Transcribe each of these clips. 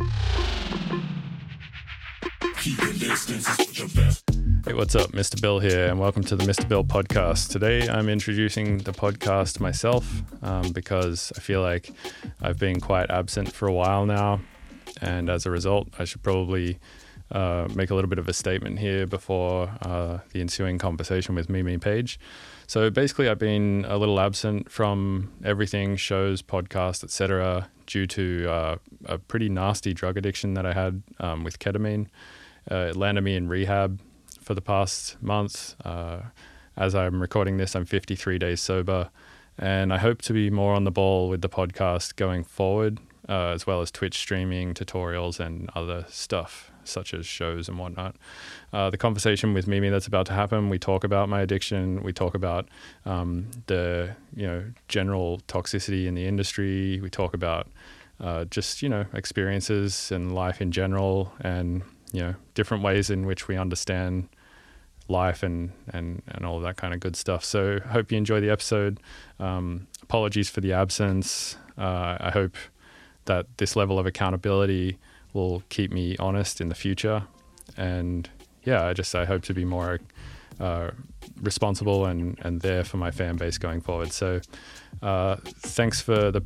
Hey, what's up? Mr. Bill here, and welcome to the Mr. Bill podcast. Today I'm introducing the podcast myself um, because I feel like I've been quite absent for a while now, and as a result, I should probably uh, make a little bit of a statement here before uh, the ensuing conversation with Mimi Page. So basically, I've been a little absent from everything, shows, podcasts, etc., due to uh, a pretty nasty drug addiction that I had um, with ketamine. Uh, it landed me in rehab for the past month. Uh, as I'm recording this, I'm 53 days sober, and I hope to be more on the ball with the podcast going forward, as well as Twitch streaming, tutorials, and other stuff such as shows and whatnot. Uh, the conversation with Mimi that's about to happen, we talk about my addiction. We talk about um, the you know general toxicity in the industry. We talk about uh, just you know experiences and life in general, and you know different ways in which we understand life and and and all that kind of good stuff. So hope you enjoy the episode. Um, apologies for the absence. Uh, I hope that this level of accountability will keep me honest in the future. And yeah, I just I hope to be more uh, responsible and and there for my fan base going forward. So uh, thanks for the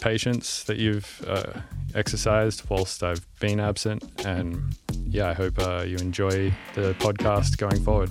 patience that you've uh, exercised whilst I've been absent, and yeah, I hope uh, you enjoy the podcast going forward.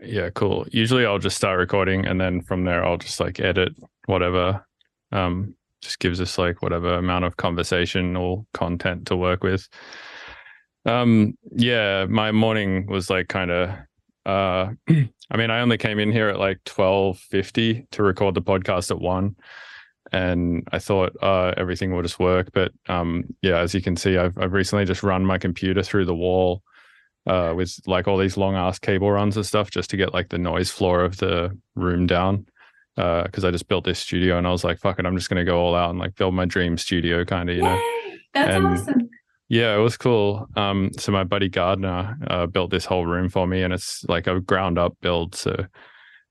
Yeah, cool. Usually I'll just start recording and then from there I'll just like edit whatever. Um, just gives us like whatever amount of conversation or content to work with. Um, yeah, my morning was like kind of uh I mean, I only came in here at like 12:50 to record the podcast at 1 and I thought uh, everything will just work. But um, yeah, as you can see, I've, I've recently just run my computer through the wall uh, with like all these long ass cable runs and stuff just to get like the noise floor of the room down. Because uh, I just built this studio and I was like, fuck it, I'm just going to go all out and like build my dream studio kind of, you know. That's And- awesome. Yeah, it was cool. Um, so my buddy Gardner uh, built this whole room for me, and it's like a ground up build. So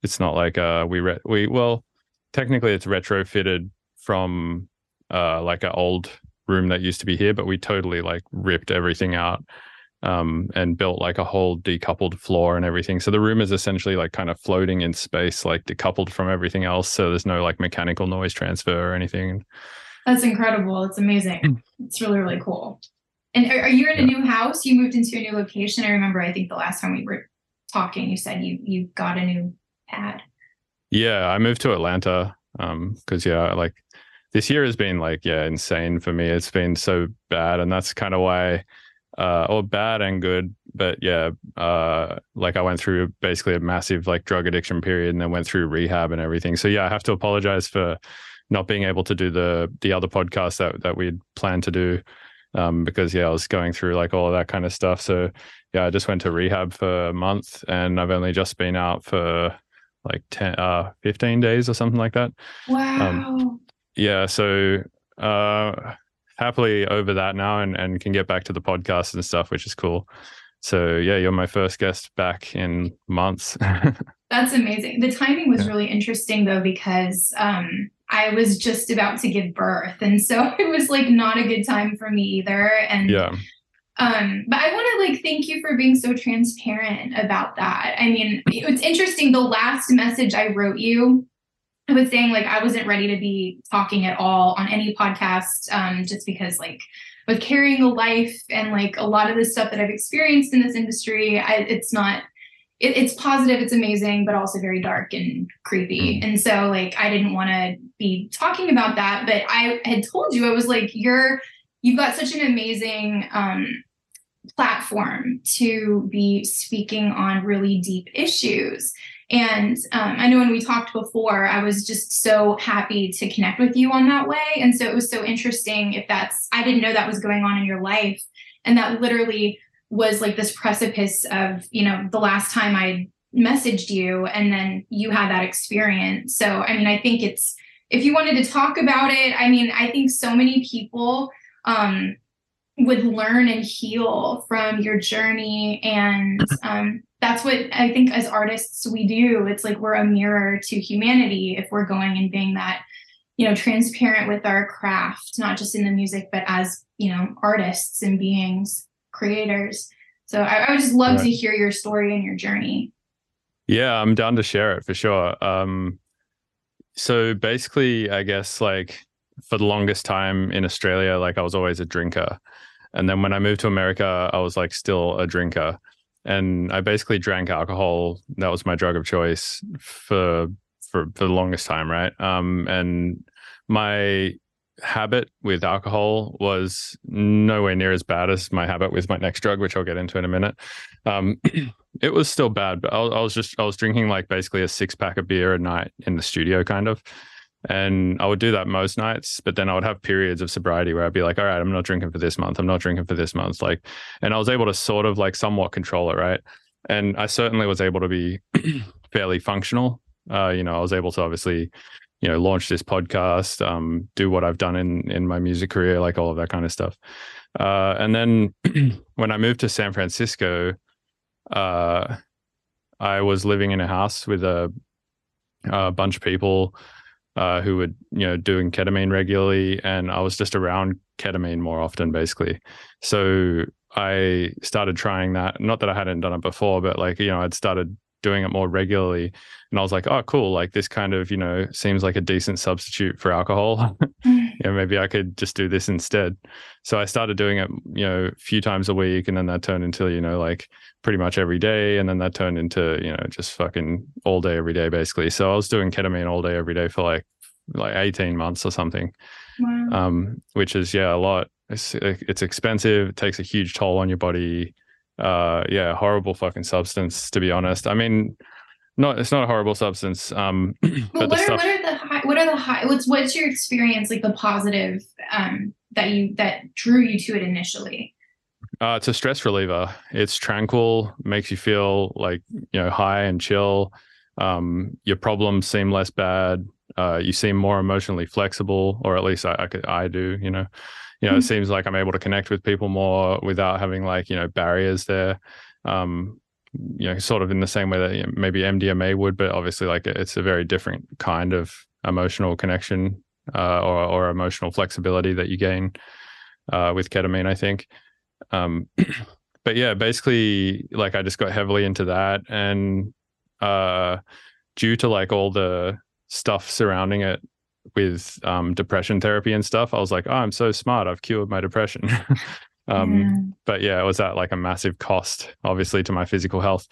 it's not like uh, we re- we well, technically it's retrofitted from uh, like an old room that used to be here, but we totally like ripped everything out um, and built like a whole decoupled floor and everything. So the room is essentially like kind of floating in space, like decoupled from everything else. So there's no like mechanical noise transfer or anything. That's incredible. It's amazing. It's really, really cool. And are, are you in a new house? You moved into a new location. I remember. I think the last time we were talking, you said you you got a new pad. Yeah, I moved to Atlanta um because yeah, like this year has been like yeah, insane for me. It's been so bad and that's kind of why uh or bad and good, but yeah, uh like I went through basically a massive like drug addiction period and then went through rehab and everything. So yeah, I have to apologize for not being able to do the the other podcast that that we'd planned to do um because yeah, I was going through like all of that kind of stuff. So yeah, I just went to rehab for a month and I've only just been out for like 10 uh 15 days or something like that Wow. yeah so uh happily over that now and and can get back to the podcast and stuff which is cool so yeah you're my first guest back in months That's amazing. The timing was Yeah. really interesting though because um I was just about to give birth and so it was like not a good time for me either and yeah Um, but I want to like thank you for being so transparent about that. I mean, it's interesting. The last message I wrote you, I was saying like I wasn't ready to be talking at all on any podcast, um, just because like with carrying a life and like a lot of the stuff that I've experienced in this industry, I, it's not. It, it's positive, it's amazing, but also very dark and creepy. And so, like, I didn't want to be talking about that, but I had told you I was like, you're you've got such an amazing um, platform to be speaking on really deep issues And um, I know when we talked before, I was just so happy to connect with you on that way. And so it was so interesting if that's, I didn't know that was going on in your life. And that literally was like this precipice of, you know, the last time I messaged you and then you had that experience. So, I mean, I think it's, if you wanted to talk about it, I mean, I think so many people um, would learn and heal from your journey. And um, that's what I think as artists we do. It's like we're a mirror to humanity if we're going and being that, you know, transparent with our craft, not just in the music, but as, you know, artists and beings, creators. So I, I would just love Right. to hear your story and your journey. Yeah, I'm down to share it for sure. Um, so basically, I guess like for the longest time in Australia, like I was always a drinker. And then when I moved to America, I was like still a drinker. And I basically drank alcohol. That was my drug of choice for for for the longest time, right? Um, and my habit with alcohol was nowhere near as bad as my habit with my next drug, which I'll get into in a minute. Um, it was still bad, but I, I was just I was drinking like basically a six pack of beer a night in the studio, kind of. And I would do that most nights, but then I would have periods of sobriety where I'd be like, all right, I'm not drinking for this month. I'm not drinking for this month. Like, and I was able to sort of like somewhat control it, right? And I certainly was able to be fairly functional. Uh, you know, I was able to obviously, you know, launch this podcast, um, do what I've done in in my music career, like all of that kind of stuff. Uh, and then when I moved to San Francisco, uh, I was living in a house with a, a bunch of people uh, who were, you know, doing ketamine regularly, and I was just around ketamine more often, basically. So I started trying that. Not that I hadn't done it before, but like you know, I'd started doing it more regularly, and I was like, oh, cool! Like this kind of, you know, seems like a decent substitute for alcohol. you know, maybe I could just do this instead. So I started doing it, you know, a few times a week, and then that turned into, you know, like pretty much every day, and then that turned into, you know, just fucking all day every day, basically. So I was doing ketamine all day every day for like like eighteen months or something, Wow. um, which is yeah a lot. It's it's expensive. It takes a huge toll on your body. Uh, yeah, horrible fucking substance to be honest. I mean, not it's not a horrible substance. Um, But but what are stuff. what are the high, what are the high what's what's your experience like the positive um that you that drew you to it initially? Uh, it's a stress reliever. It's tranquil, makes you feel like you know high and chill. Um, your problems seem less bad. Uh, you seem more emotionally flexible, or at least I, I, could, I do. You know, you know, it Mhm. seems like I'm able to connect with people more without having like you know barriers there. Um, you know, sort of in the same way that you know, maybe MDMA would, but obviously like it's a very different kind of emotional connection uh, or or emotional flexibility that you gain uh, with ketamine. I think. Um, but yeah, basically, like I just got heavily into that, and uh, due to like all the stuff surrounding it with um, depression therapy and stuff, I was like, oh, I'm so smart. I've cured my depression. um, Yeah. but yeah, it was at like a massive cost, obviously, to my physical health.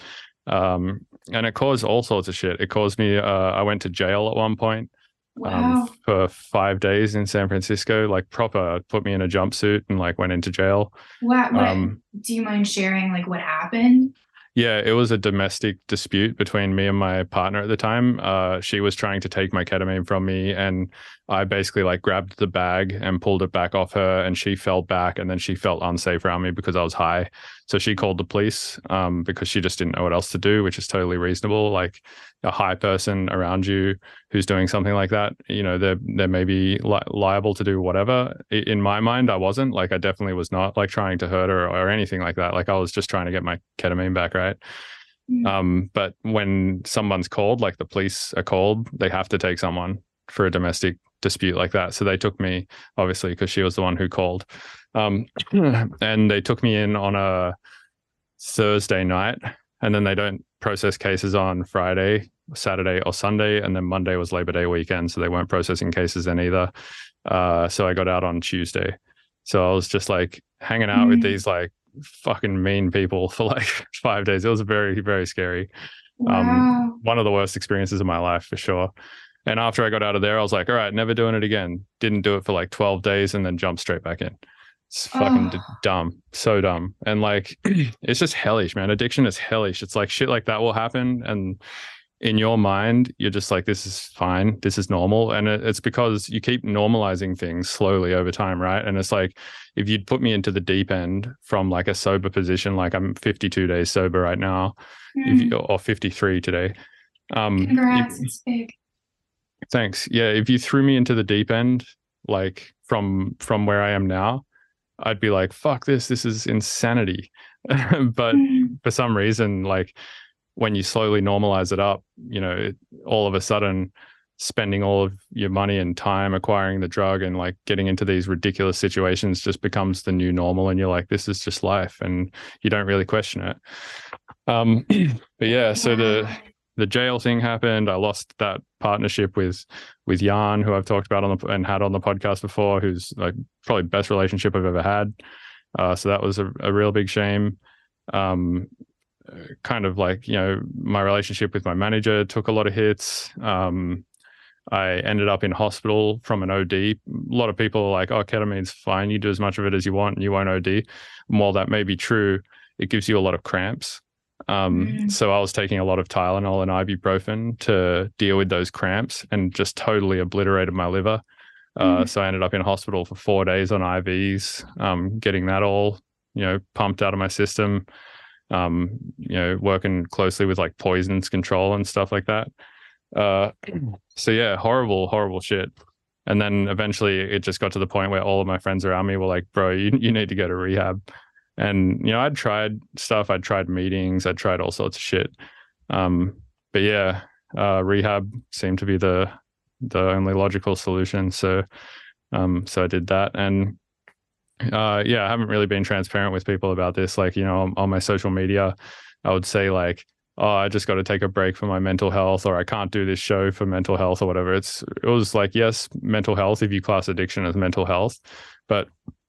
Um, and it caused all sorts of shit. It caused me, uh, I went to jail at one point Wow. um, for five days in San Francisco, like proper put me in a jumpsuit and like went into jail. Wow. What, Um, do you mind sharing like what happened? Yeah, it was a domestic dispute between me and my partner at the time. Uh, she was trying to take my ketamine from me, and I basically like grabbed the bag and pulled it back off her, and she fell back, and then she felt unsafe around me because I was high. So she called the police um, because she just didn't know what else to do, which is totally reasonable. Like a high person around you who's doing something like that, you know, they're they may be li- liable to do whatever. In my mind, I wasn't. Like I definitely was not like trying to hurt her or anything like that. Like I was just trying to get my ketamine back, right? Mm. Um, but when someone's called, like the police are called, they have to take someone for a domestic dispute like that. So they took me, obviously, because she was the one who called. Um, and they took me in on a Thursday night, and then they don't process cases on Friday, Saturday, or Sunday. And then Monday was Labor Day weekend, so they weren't processing cases then either. Uh, so I got out on Tuesday. So I was just like hanging out with Mm. these like fucking mean people for like five days. It was very, very scary. wow. Um, one of the worst experiences of my life for sure. And after I got out of there, I was like, all right, never doing it again. Didn't do it for like 12 days and then jumped straight back in. It's fucking d- Oh. dumb. So dumb. And like, it's just hellish, man. Addiction is hellish. It's like shit like that will happen. And in your mind, you're just like, this is fine, this is normal. And it, it's because you keep normalizing things slowly over time, right? And it's like, if you'd put me into the deep end from like a sober position, like I'm 52 days sober right now, if you, or 53 today. Um, Congrats, it's big. Thanks. Yeah, if you threw me into the deep end, like from from where I am now, I'd be like, "Fuck this! This is insanity." but Mm. for some reason, like when you slowly normalize it up, you know, it, all of a sudden, spending all of your money and time acquiring the drug and like getting into these ridiculous situations just becomes the new normal, and you're like, "This is just life," and you don't really question it. Um, but yeah, so the. The jail thing happened. I lost that partnership with with Jan, who I've talked about on the and had on the podcast before, who's like probably best relationship I've ever had. Uh, so that was a, a real big shame. Um, uh, kind of like you know my relationship with my manager took a lot of hits. Um, I ended up in hospital from an OD. A lot of people are like, "Oh, ketamine's fine. You do as much of it as you want, and you won't OD." And while that may be true, it gives you a lot of cramps. Um, Mm. So I was taking a lot of Tylenol and ibuprofen to deal with those cramps, and just totally obliterated my liver. Uh, Mm. So I ended up in hospital for four days on IVs, um, getting that all you know pumped out of my system. Um, you know, working closely with like poisons control and stuff like that. Uh, so yeah, horrible, horrible shit. And then eventually it just got to the point where all of my friends around me were like, bro, you, you need to go to rehab. And, you know, I'd tried stuff, I'd tried meetings, I'd tried all sorts of shit. Um, but yeah, uh, rehab seemed to be the, the only logical solution. So, um, so I did that. And, uh, yeah, I haven't really been transparent with people about this. Like, you know, on, on my social media, I would say like, oh, I just got to take a break for my mental health, or I can't do this show for mental health, or whatever. It's it was like yes, mental health if you class addiction as mental health, but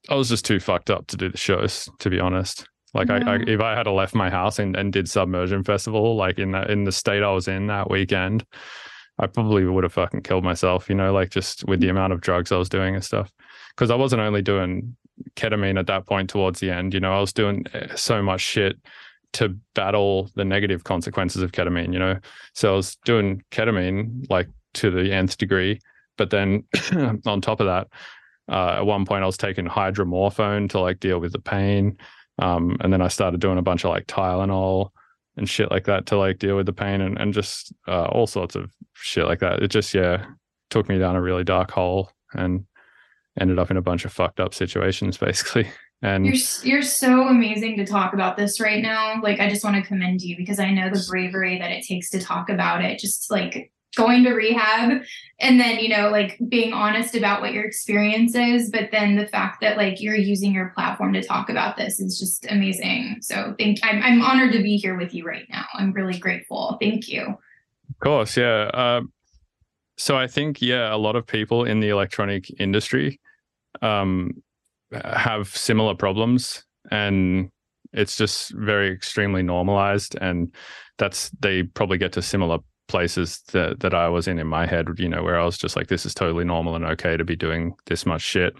I was just too fucked up to do the shows, to be honest. Like I, I if I had left my house and, and did Submersion Festival, like in that in the state I was in that weekend, I probably would have fucking killed myself, you know, like just with the amount of drugs I was doing and stuff. Because I wasn't only doing ketamine at that point towards the end, you know, I was doing eh, so much shit to battle the negative consequences of ketamine, you know. So I was doing ketamine like to the nth degree, but then on top of that, uh, at one point I was taking hydromorphone to like deal with the pain. Um, and then I started doing a bunch of like Tylenol and shit like that to like deal with the pain and, and just uh, all sorts of shit like that. It just, yeah, took me down a really dark hole and ended up in a bunch of fucked up situations basically. And You're you're so amazing to talk about this right now. Like I just want to commend you because I know the bravery that it takes to talk about it. Just like going to rehab and then you know like being honest about what your experience is but then the fact that like you're using your platform to talk about this is just amazing. So thank i'm, I'm honored to be here with you right now. I'm really grateful. Thank you. Of course, yeah. Um, so I think yeah, a lot of people in the electronic industry um, have similar problems, and it's just very extremely normalized, and that's they probably get to similar places that that I was in in my head, you know, where I was just like, this is totally normal and okay to be doing this much shit.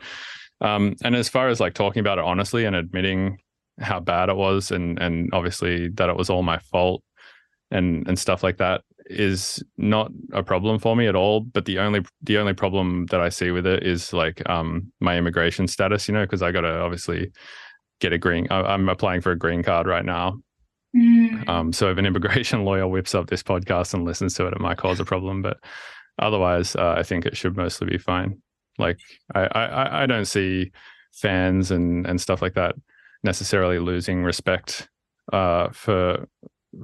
Um, and as far as like talking about it honestly and admitting how bad it was, and and obviously that it was all my fault and and stuff like that is not a problem for me at all but the only the only problem that i see with it is like um my immigration status you know because i got to obviously get a green I, i'm applying for a green card right now Mm, um so if an immigration lawyer whips up this podcast and listens to it it might cause a problem but otherwise uh, i think it should mostly be fine. Like I, I i don't see fans and and stuff like that necessarily losing respect uh for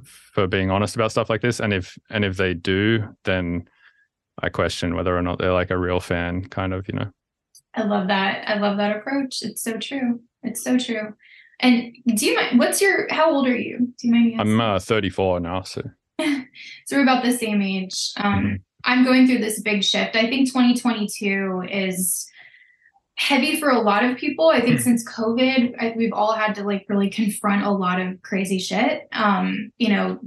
for being honest about stuff like this. And if and if they do then i question whether or not they're like a real fan kind of you know? I love that. I love that approach. It's so true. It's so true and do you mind what's your how old are you do you mind i'm uh, 34 now so so we're about the same age. Um, Mhm. I'm going through this big shift. I think 2022 is heavy for a lot of people. I think since COVID, I, we've all had to like really confront a lot of crazy shit. Um, you know,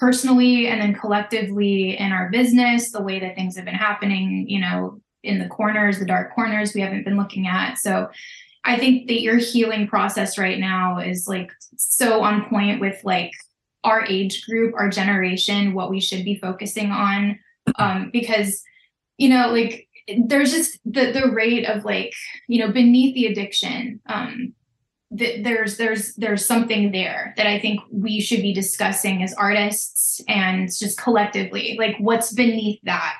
personally and then collectively in our business, the way that things have been happening. You know, in the corners, the dark corners we haven't been looking at. So. I think that your healing process right now is like so on point with like our age group, our generation, what we should be focusing on. Um, because, you know, like there's just the the rate of like, you know, beneath the addiction, um, th- there's there's there's something there that I think we should be discussing as artists and just collectively. Like what's beneath that?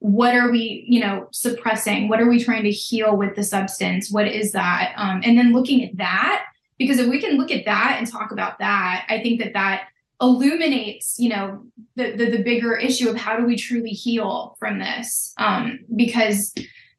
What are we you know suppressing what are we trying to heal with the substance what is that um, and then looking at that because if we can look at that and talk about that i think that that illuminates you know the the, the bigger issue of how do we truly heal from this um, because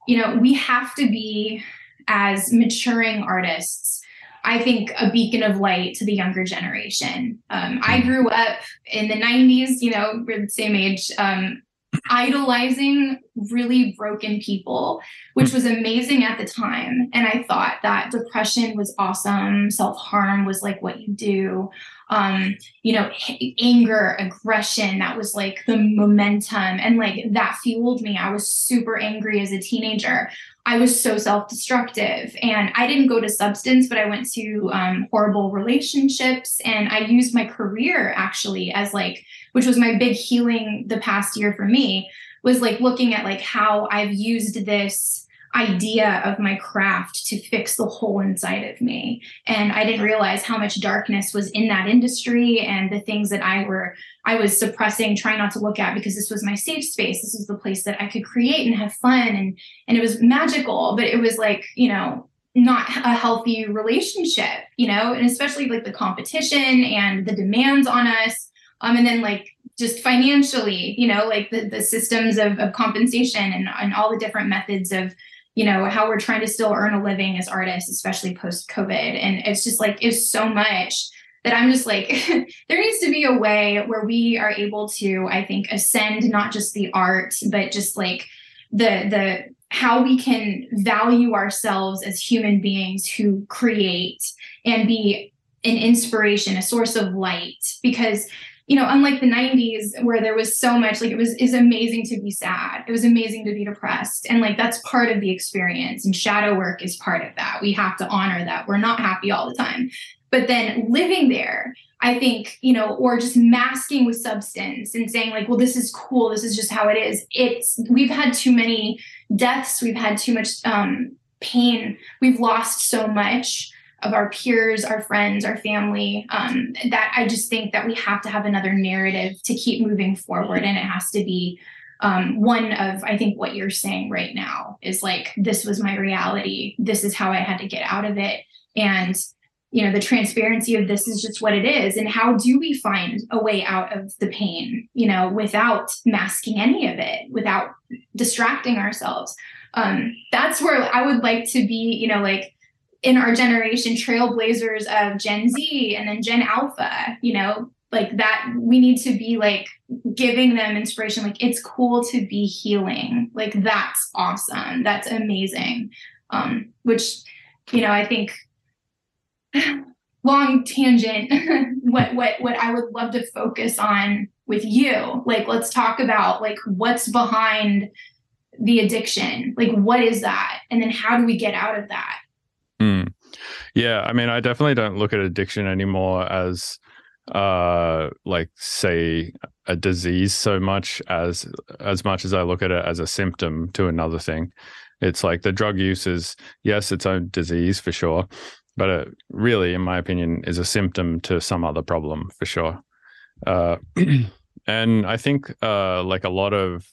you know we have to be as maturing artists I think a beacon of light to the younger generation. Um, I grew up in the 90s, you know, we're the same age. Um, idolizing really broken people, which was amazing at the time. And I thought that depression was awesome. Self harm was like what you do. Um, you know, anger, aggression, that was like the momentum. And like that fueled me. I was super angry as a teenager. I was so self destructive. And I didn't go to substance, but I went to um, horrible relationships. And I used my career actually as like, which was my big healing the past year for me was like looking at like how I've used this idea of my craft to fix the hole inside of me. And i didn't realize how much darkness was in that industry and the things that i were i was suppressing trying not to look at because this was my safe space. This was the place that i could create and have fun. And and it was magical but it was like you know not a healthy relationship you know and especially like the competition and the demands on us. Um, and then like just financially, you know, like the, the systems of, of compensation and, and all the different methods of, you know, how we're trying to still earn a living as artists, especially post COVID. And it's just like, it's so much that I'm just like, there needs to be a way where we are able to, I think, ascend not just the art, but just like the, the, how we can value ourselves as human beings who create and be an inspiration, a source of light. Because you know, unlike the 90s where there was so much, like it was is amazing to be sad. It was amazing to be depressed. And like that's part of the experience. And shadow work is part of that. We have to honor that. We're not happy all the time. But then living there, I think, you know, or just masking with substance and saying, like, well, this is cool. This is just how it is. It's we've had too many deaths, we've had too much um pain, we've lost so much of our peers, our friends, our family. Um, that I just think that we have to have another narrative to keep moving forward, and it has to be um, one of I think what you're saying right now is like this was my reality. This is how I had to get out of it, and you know the transparency of this is just what it is and how do we find a way out of the pain you know without masking any of it without distracting ourselves um that's where i would like to be you know like in our generation trailblazers of Gen Z and then Gen Alpha, you know, like that we need to be like giving them inspiration like it's cool to be healing. Like that's awesome. That's amazing. Um which you know, I think long tangent what what what I would love to focus on with you. Like let's talk about like what's behind the addiction. Like what is that? And then how do we get out of that? Mm. Yeah, I mean, I definitely don't look at addiction anymore as uh like say a disease so much as as much as I look at it as a symptom to another thing. It's like the drug use is yes, its own disease for sure, but it really, in my opinion, is a symptom to some other problem for sure. Uh, and I think uh, like a lot of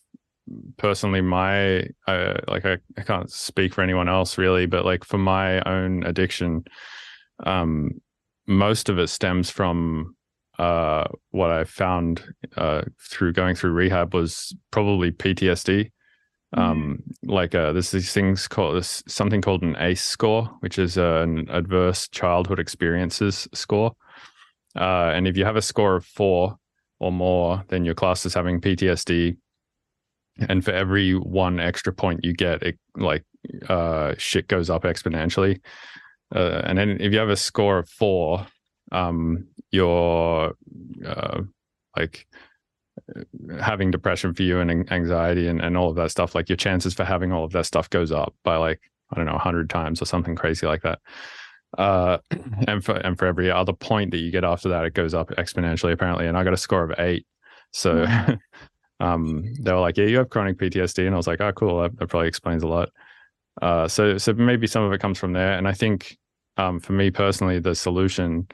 personally my uh, like I, I can't speak for anyone else really but like for my own addiction um most of it stems from uh what i found uh through going through rehab was probably ptsd mm-hmm. um like uh there's these things called this something called an ace score which is an adverse childhood experiences score uh and if you have a score of four or more then your class is having ptsd and for every one extra point you get it like uh shit goes up exponentially uh, and then if you have a score of four um you're uh like having depression for you and anxiety and, and all of that stuff like your chances for having all of that stuff goes up by like i don't know 100 times or something crazy like that Uh, and for and for every other point that you get after that, it goes up exponentially apparently. And I got a score of eight. So. um, they were like, "Yeah, you have chronic PTSD," and I was like, "Oh, cool. That, that probably explains a lot." Uh, so so maybe some of it comes from there, and I think um, for me personally, the solution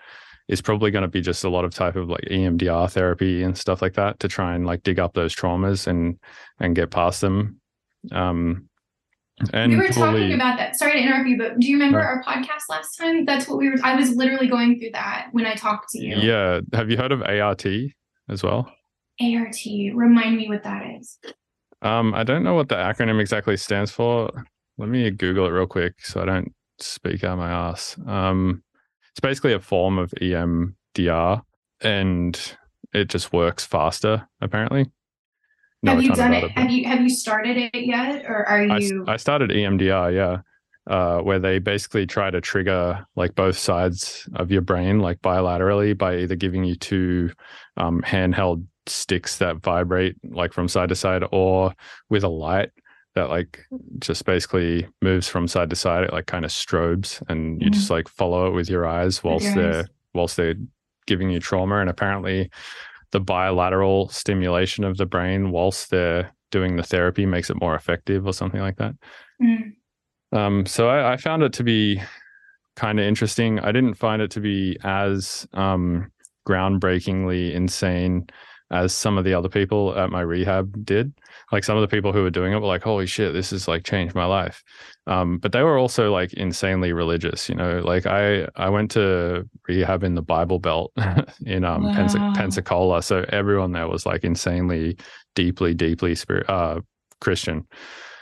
is probably going to be just a lot of type of like EMDR therapy and stuff like that to try and like dig up those traumas and and get past them. Um, and we were probably, talking about that. Sorry to interrupt you, but do you remember No. our podcast last time? That's what we were. I was literally going through that when I talked to you. yeah. Have you heard of ART as well? ART. Remind me what that is. Um, I don't know what the acronym exactly stands for. Let me Google it real quick so I don't speak out my ass. Um, it's basically a form of EMDR and it just works faster, apparently. Have you done about it? Have you have you started it yet, or are you? I started E EMDR, yeah, uh, where they basically try to trigger like both sides of your brain, like bilaterally, by either giving you two um, handheld sticks that vibrate like from side to side, or with a light that like just basically moves from side to side. It like kind of strobes, and you just like follow it with your eyes whilst your they're eyes. whilst they're giving you trauma. And apparently, the bilateral stimulation of the brain whilst they're doing the therapy makes it more effective or something like that. Mm, Um, so I, I found it to be kind of interesting. I didn't find it to be as um, groundbreakingly insane as some of the other people at my rehab did. Like some of the people who were doing it were like, "Holy shit, this has like changed my life." Um, but they were also like insanely religious. You know, like I I went to rehab in the Bible Belt in um Wow. Pensacola, so everyone there was like insanely, deeply, deeply spirit uh, Christian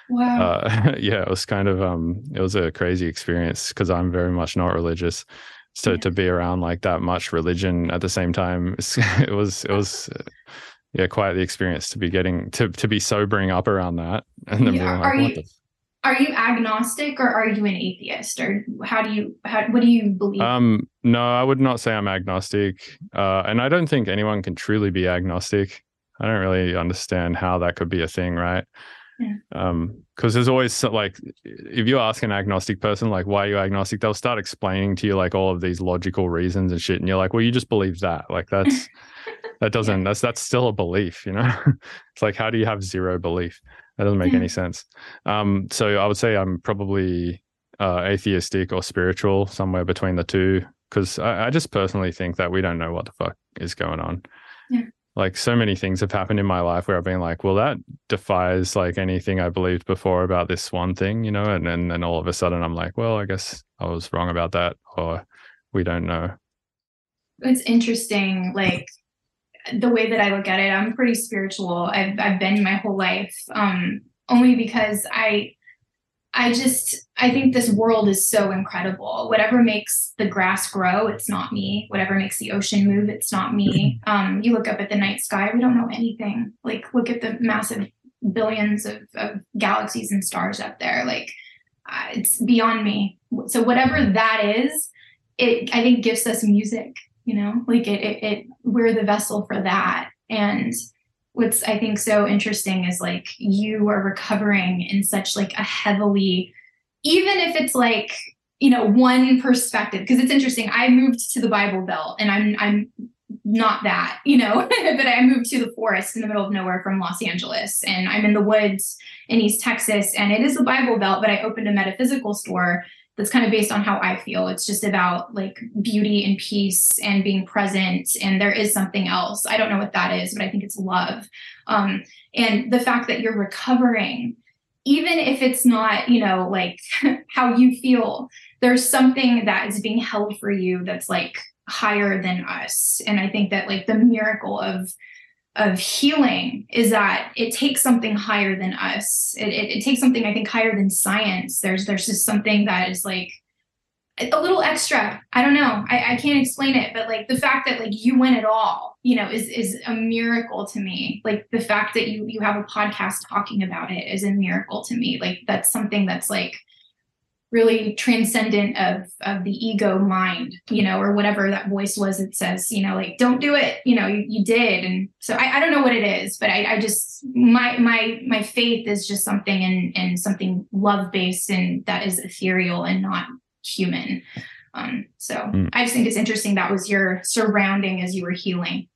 wow. uh, yeah, it was kind of um, it was a crazy experience because I'm very much not religious. So Yeah. to be around like that much religion at the same time, it was it was yeah quite the experience to be getting to to be sobering up around that and then Yeah, being are you- the are you agnostic or are you an atheist, or how do you? How, what do you believe? Um, no, I would not say I'm agnostic. Uh, and I don't think anyone can truly be agnostic. I don't really understand how that could be a thing, right? Yeah. Um, because there's always so- like, if you ask an agnostic person, like, why are you agnostic? They'll start explaining to you like all of these logical reasons and shit. And you're like, well, you just believe that. Like, that's, that doesn't, that's, that's still a belief, you know? it's like, how do you have zero belief? That doesn't make Yeah. any sense. Um, so I would say I'm probably uh, atheistic or spiritual, somewhere between the two. Because I, I just personally think that we don't know what the fuck is going on. Like so many things have happened in my life where I've been like, well, that defies like anything I believed before about this one thing, you know, and then then all of a sudden I'm like, well, I guess I was wrong about that, or we don't know. it's interesting like the way that i look at it i'm pretty spiritual i've, I've been my whole life um only because i i just i think this world is so incredible. Whatever makes the grass grow it's not me. Whatever makes the ocean move it's not me. Um you look up at the night sky we don't know anything. Like look at the massive billions of, of galaxies and stars up there. Like uh, it's beyond me. So whatever that is it i think gives us music you know? Like it, it, it we're the vessel for that. And what's i think so interesting is like you are recovering in such like a heavily even if it's like you know one perspective because it's interesting i moved to the bible belt and i'm i'm not that you know but i moved to the forest in the middle of nowhere from los angeles and i'm in the woods in east texas and it is a bible belt but i opened a metaphysical store that's kind of based on how I feel. It's just about like beauty and peace and being present. And there is something else. I don't know what that is, but I think it's love. Um, and the fact that you're recovering, even if it's not, you know, like how you feel, there's something that is being held for you that's like higher than us. And I think that like the miracle of of healing is that it takes something higher than us. It, it, it takes something I think higher than science. There's there's just something that is like a little extra. I don't know. I, I can't explain it, but like the fact that like you win it all, you know, is is a miracle to me. Like the fact that you you have a podcast talking about it is a miracle to me. Like that's something that's like really transcendent of of the ego mind you know or whatever that voice was that says you know like don't do it you know you, you did and so I, I don't know what it is but I, I just my my my faith is just something and and something love based and that is ethereal and not human Um, so Mm. I just think it's interesting that was your surrounding as you were healing.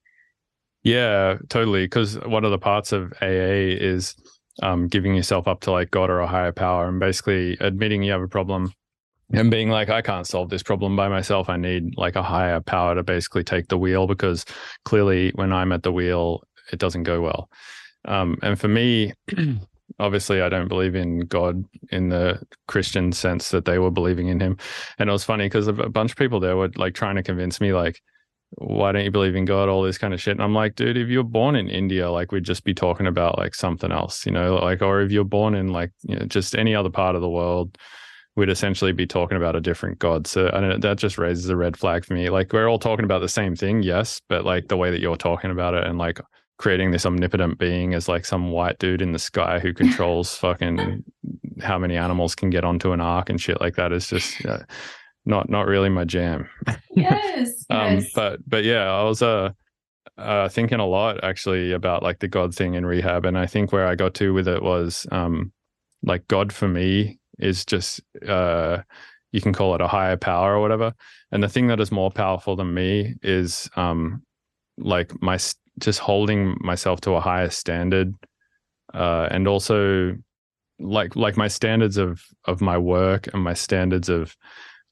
Yeah, totally. Because one of the parts of AA is um, giving yourself up to like God or a higher power and basically admitting you have a problem and being like, I can't solve this problem by myself. I need like a higher power to basically take the wheel because clearly when I'm at the wheel, it doesn't go well. Um, and for me, obviously, I don't believe in God in the Christian sense that they were believing in him. And it was funny because a bunch of people there were like trying to convince me, like, why don't you believe in God? All this kind of shit. And I'm like, dude, if you're born in India, like we'd just be talking about like something else, you know, like, or if you're born in like, you know, just any other part of the world, we'd essentially be talking about a different God. So I don't know, that just raises a red flag for me. Like we're all talking about the same thing, yes, but like the way that you're talking about it and like creating this omnipotent being as like some white dude in the sky who controls fucking how many animals can get onto an ark and shit like that is just uh, not not really my jam. Yes. Um, yes. but but yeah, I was uh, uh thinking a lot actually about like the God thing in rehab, and I think where I got to with it was um like God for me is just uh you can call it a higher power or whatever, and the thing that is more powerful than me is um like my just holding myself to a higher standard, uh, and also like like my standards of of my work and my standards of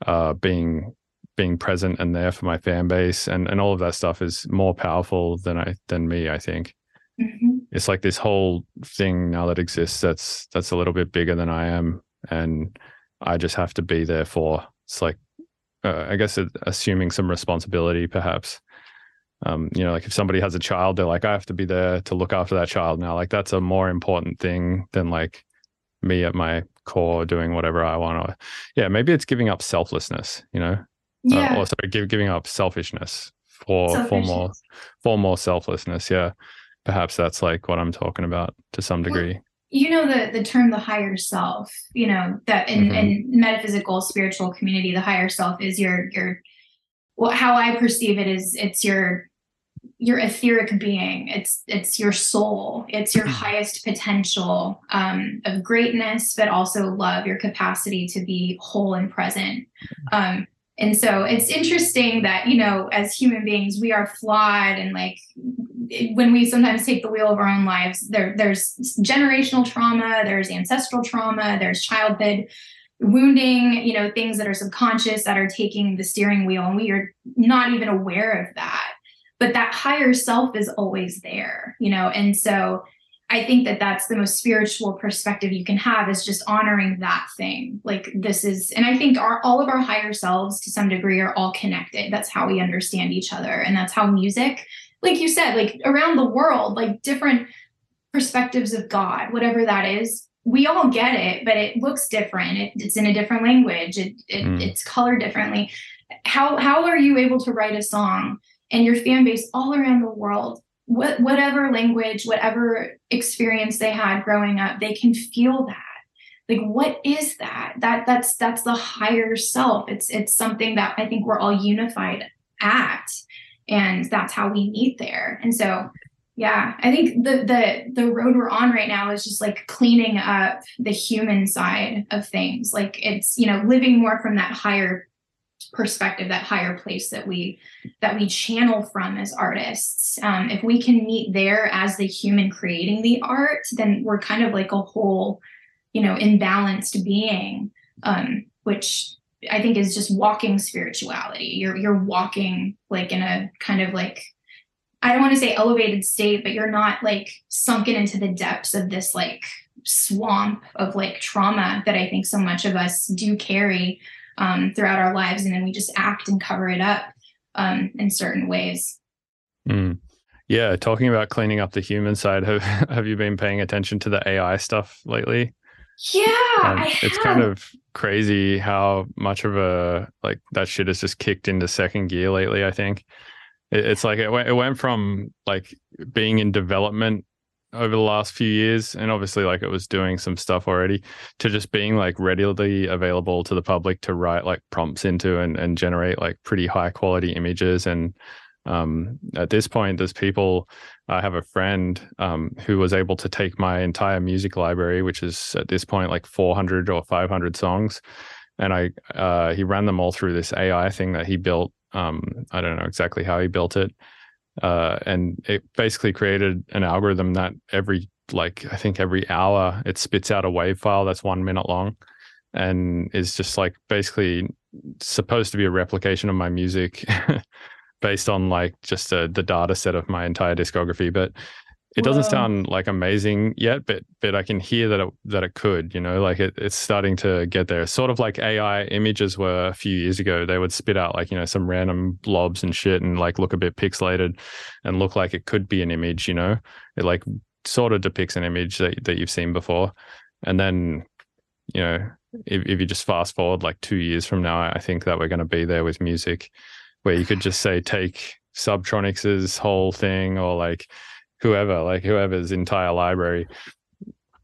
uh being being present and there for my fan base. And and all of that stuff is more powerful than I than me I think. Mhm. it's like this whole thing now that exists that's that's a little bit bigger than I am. And I just have to be there for it's like uh, I guess it, assuming some responsibility perhaps. Um you know like if somebody has a child they're like I have to be there to look after that child now. Like that's a more important thing than like me at my core doing whatever I want or yeah maybe it's giving up selflessness you know Yeah. uh, or sorry, give, giving up selfishness for for more for more selflessness. Yeah, perhaps that's like what I'm talking about to some Well, degree. you know the the term the higher self you know that in, Mhm. in metaphysical spiritual community the higher self is your your well how i perceive it is it's your your etheric being. It's it's your soul. It's your highest potential um, of greatness but also love your capacity to be whole and present. Um, and so it's interesting that you know as human beings we are flawed and like when we sometimes take the wheel of our own lives there there's generational trauma there's ancestral trauma there's childhood wounding you know things that are subconscious that are taking the steering wheel and we are not even aware of that but that higher self is always there you know? And so i think that that's the most spiritual perspective you can have is just honoring that thing. Like this is and i think our all of our higher selves to some degree are all connected. That's how we understand each other and that's how music like you said like around the world like different perspectives of god whatever that is we all get it but it looks different. It, it's in a different language. It, it Mm. it's colored differently. How how are you able to write a song and your fan base all around the world what, whatever language whatever experience they had growing up they can feel that. Like what is that? That that's that's the higher self. It's it's something that i think we're all unified at and that's how we meet there. And so yeah i think the the the road we're on right now is just like cleaning up the human side of things. Like it's you know living more from that higher perspective that higher place that we that we channel from as artists. Um, if we can meet there as the human creating the art then we're kind of like a whole you know imbalanced being um, which i think is just walking spirituality. You're you're walking like in a kind of like i don't want to say elevated state but you're not like sunken into the depths of this like swamp of like trauma that i think so much of us do carry um, throughout our lives and then we just act and cover it up um, in certain ways Mm. Yeah, talking about cleaning up the human side. Have have you been paying attention to the AI stuff lately? yeah Um, it's kind of crazy how much of a like that shit has just kicked into second gear lately. I think it's like it went it went from like being in development over the last few years, and obviously like it was doing some stuff already, to just being like readily available to the public to write like prompts into and and generate like pretty high quality images and um at this point there's people i have a friend um who was able to take my entire music library which is at this point like 400 or 500 songs and I uh, he ran them all through this AI thing that he built. Um, I don't know exactly how he built it, uh, and it basically created an algorithm that every like I think every hour it spits out a wave file that's one minute long, and is just like basically supposed to be a replication of my music based on like just a, the data set of my entire discography. But it doesn't Whoa. sound like amazing yet but but i can hear that it that it could you know like it, it's starting to get there. Sort of like ai images were a few years ago. They would spit out like you know some random blobs and shit and like look a bit pixelated and look like it could be an image you know? It like sort of depicts an image that, that you've seen before. And then you know if, if you just fast forward like two years from now i think that we're going to be there with music where you could just say take subtronics's whole thing or like whoever like whoever's entire library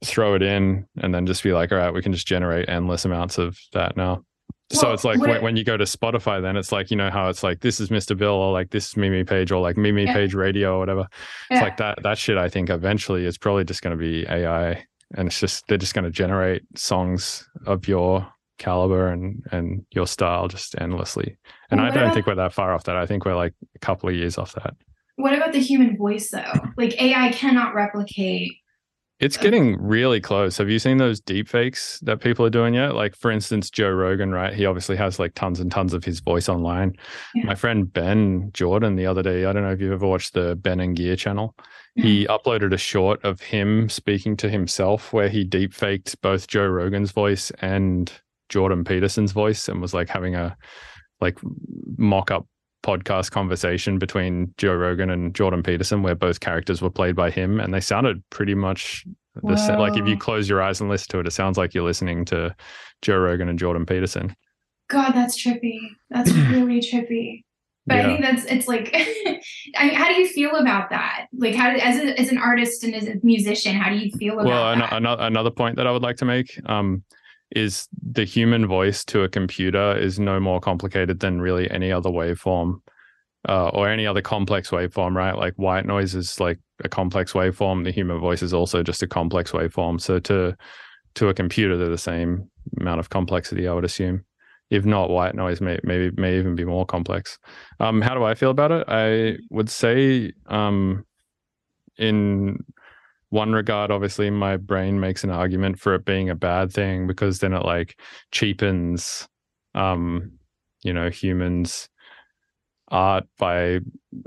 throw it in and then just be like all right we can just generate endless amounts of that now. So it's like when, when you go to spotify then it's like you know how it's like this is mr bill or like this is mimi page or like mimi Yeah. page radio or whatever. Yeah. it's like that that shit i think eventually is probably just going to be ai and it's just they're just going to generate songs of your caliber and and your style just endlessly. And Well, i don't think we're that far off that. I think we're like a couple of years off that What about the human voice though? Like AI cannot replicate. It's getting really close. Have you seen those deep fakes that people are doing yet? Like, for instance, Joe Rogan, right? He obviously has like tons and tons of his voice online. Yeah. My friend Benn Jordan the other day, I don't know if you've ever watched the Ben and Gear channel. He uploaded a short of him speaking to himself where he deep faked both Joe Rogan's voice and Jordan Peterson's voice and was like having a like mock up podcast conversation between Joe Rogan and Jordan Peterson where both characters were played by him and they sounded pretty much the same. like if you close your eyes and listen to it it sounds like you're listening to Joe Rogan and Jordan Peterson. God, that's trippy. That's really trippy. But I think that's it's like, I mean, how do you feel about that? Like, how as a, as an artist and as a musician, how do you feel about Well, an- another point that I would like to make um, is the human voice to a computer is no more complicated than really any other waveform uh, or any other complex waveform, right? Like white noise is like a complex waveform. The human voice is also just a complex waveform. So to to a computer, they're the same amount of complexity, I would assume. If not, white noise may maybe may even be more complex. Um, how do I feel about it? I would say um, in one regard, obviously, my brain makes an argument for it being a bad thing because then it like cheapens, um, you know, humans' art by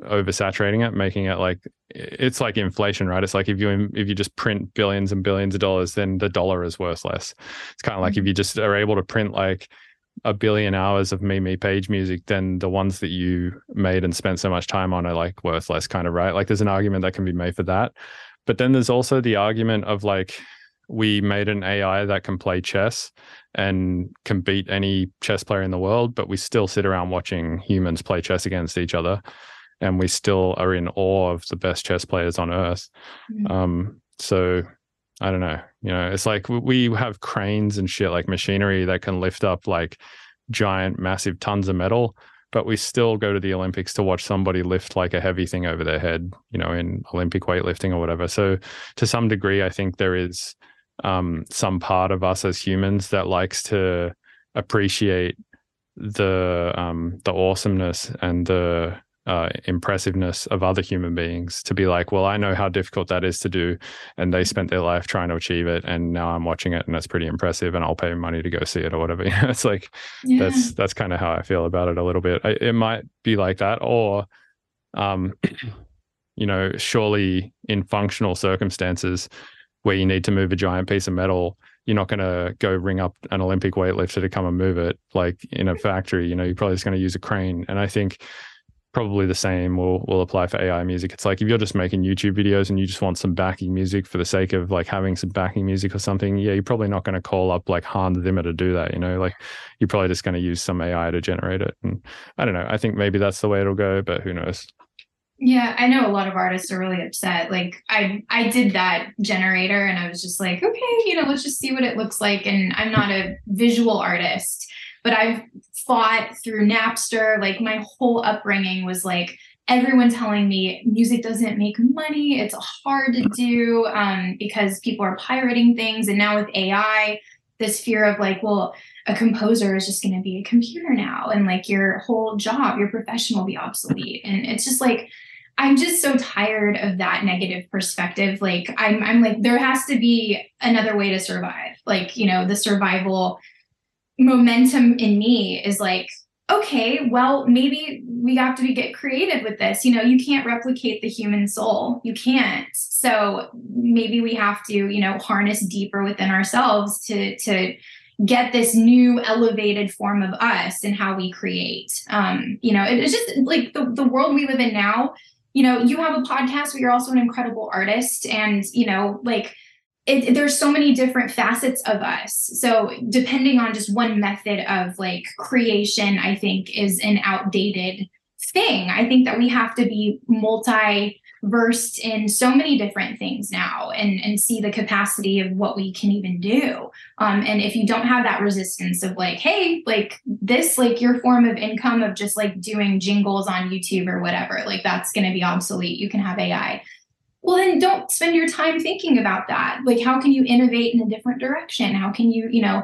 oversaturating it, making it like it's like inflation, right? It's like if you if you just print billions and billions of dollars, then the dollar is worth less. It's kind of like if you just are able to print like a billion hours of Mimi page music, then the ones that you made and spent so much time on are like worth less, kind of right. Like there's an argument that can be made for that. But then there's also the argument of like we made an AI that can play chess and can beat any chess player in the world, but we still sit around watching humans play chess against each other. And we still are in awe of the best chess players on earth. Mhm. Um, so I don't know. You know, it's like we have cranes and shit like machinery that can lift up like giant, massive tons of metal, but we still go to the Olympics to watch somebody lift like a heavy thing over their head, you know, in Olympic weightlifting or whatever. So to some degree, I think there is um, some part of us as humans that likes to appreciate the um, the awesomeness and the uh, impressiveness of other human beings to be like, well, I know how difficult that is to do, and they spent their life trying to achieve it, and now I'm watching it, and that's pretty impressive, and I'll pay money to go see it or whatever. It's like yeah. that's that's kind of how I feel about it a little bit. I, it might be like that, or, um, you know, surely in functional circumstances where you need to move a giant piece of metal, you're not going to go ring up an Olympic weightlifter to come and move it like in a factory. You know, you're probably just going to use a crane, and I think probably the same will will apply for AI music. It's like if you're just making YouTube videos and you just want some backing music for the sake of like having some backing music or something, yeah, you're probably not going to call up like Hans Zimmer to do that. You know, like you're probably just going to use some AI to generate it. And I don't know. I think maybe that's the way it'll go, but who knows? Yeah, I know a lot of artists are really upset. Like I I did that generator and I was just like, okay, you know, let's just see what it looks like. And I'm not a visual artist, but I've fought through Napster. Like my whole upbringing was like everyone telling me music doesn't make money. It's hard to do um, because people are pirating things. And now with AI, this fear of like, well, a composer is just going to be a computer now and like your whole job, your profession will be obsolete. And it's just like I'm just so tired of that negative perspective. Like I'm I'm like there has to be another way to survive. Like, you know, the survival momentum in me is like okay, well, maybe we have to get creative with this. You know, you can't replicate the human soul. You can't. So maybe we have to, you know, harness deeper within ourselves to to get this new elevated form of us and how we create. Um, you know, it's just like the, the world we live in now, you know, you have a podcast, but you're also an incredible artist. And, you know, like it, there's so many different facets of us. So depending on just one method of like creation, I think is an outdated thing. I think that we have to be multi versed in so many different things now and and see the capacity of what we can even do um and if you don't have that resistance of like hey like this like your form of income of just like doing jingles on youtube or whatever like that's going to be obsolete you can have ai well then don't spend your time thinking about that like how can you innovate in a different direction how can you you know